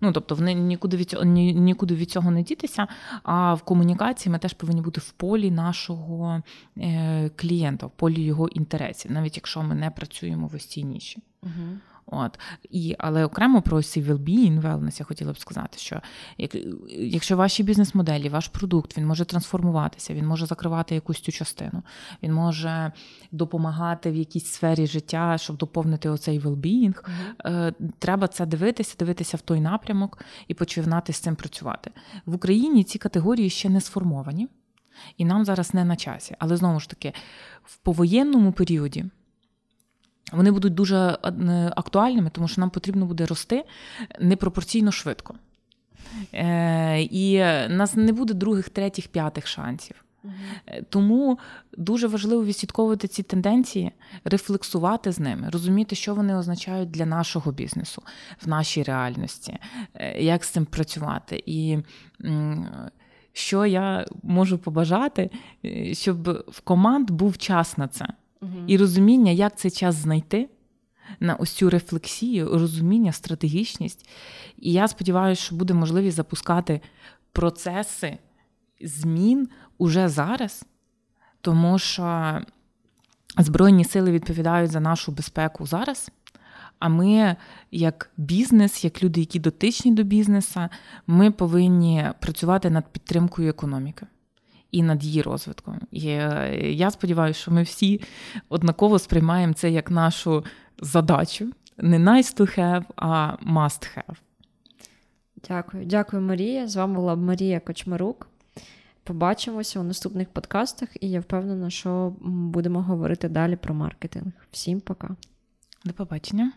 Ну тобто, вони нікуди від цього ні, нікуди від цього не дітися. А в комунікації ми теж повинні бути в полі нашого е, клієнта, в полі його інтересів, навіть якщо ми не працюємо в ось. Угу. От і але окремо про цей well-being, wellness я хотіла б сказати, що як, якщо ваші бізнес-моделі, ваш продукт він може трансформуватися, він може закривати якусь цю частину, він може допомагати в якійсь сфері життя, щоб доповнити оцей well-being, mm-hmm. Треба це дивитися, дивитися в той напрямок і починати з цим працювати в Україні. Ці категорії ще не сформовані, і нам зараз не на часі. Але знову ж таки, в повоєнному періоді. Вони будуть дуже е, актуальними, тому що нам потрібно буде рости непропорційно швидко. Е, І нас не буде других, третіх, п'ятих шансів. Е, тому дуже важливо відслідковувати ці тенденції, рефлексувати з ними, розуміти, що вони означають для нашого бізнесу в нашій реальності, е, як з цим працювати. І що я можу побажати, щоб в команд був час на це угу. і розуміння, як цей час знайти на ось цю рефлексію, розуміння, стратегічність. І я сподіваюся, що буде можливість запускати процеси змін уже зараз, тому що Збройні сили відповідають за нашу безпеку зараз. А ми, як бізнес, як люди, які дотичні до бізнесу, ми повинні працювати над підтримкою економіки і над її розвитком. І е, я сподіваюся, що ми всі однаково сприймаємо це як нашу задачу. Не nice to have, а must have. Дякую, дякую, Марія. З вами була Марія Кочмарук. Побачимося у наступних подкастах, і я впевнена, що будемо говорити далі про маркетинг. Всім пока. До побачення.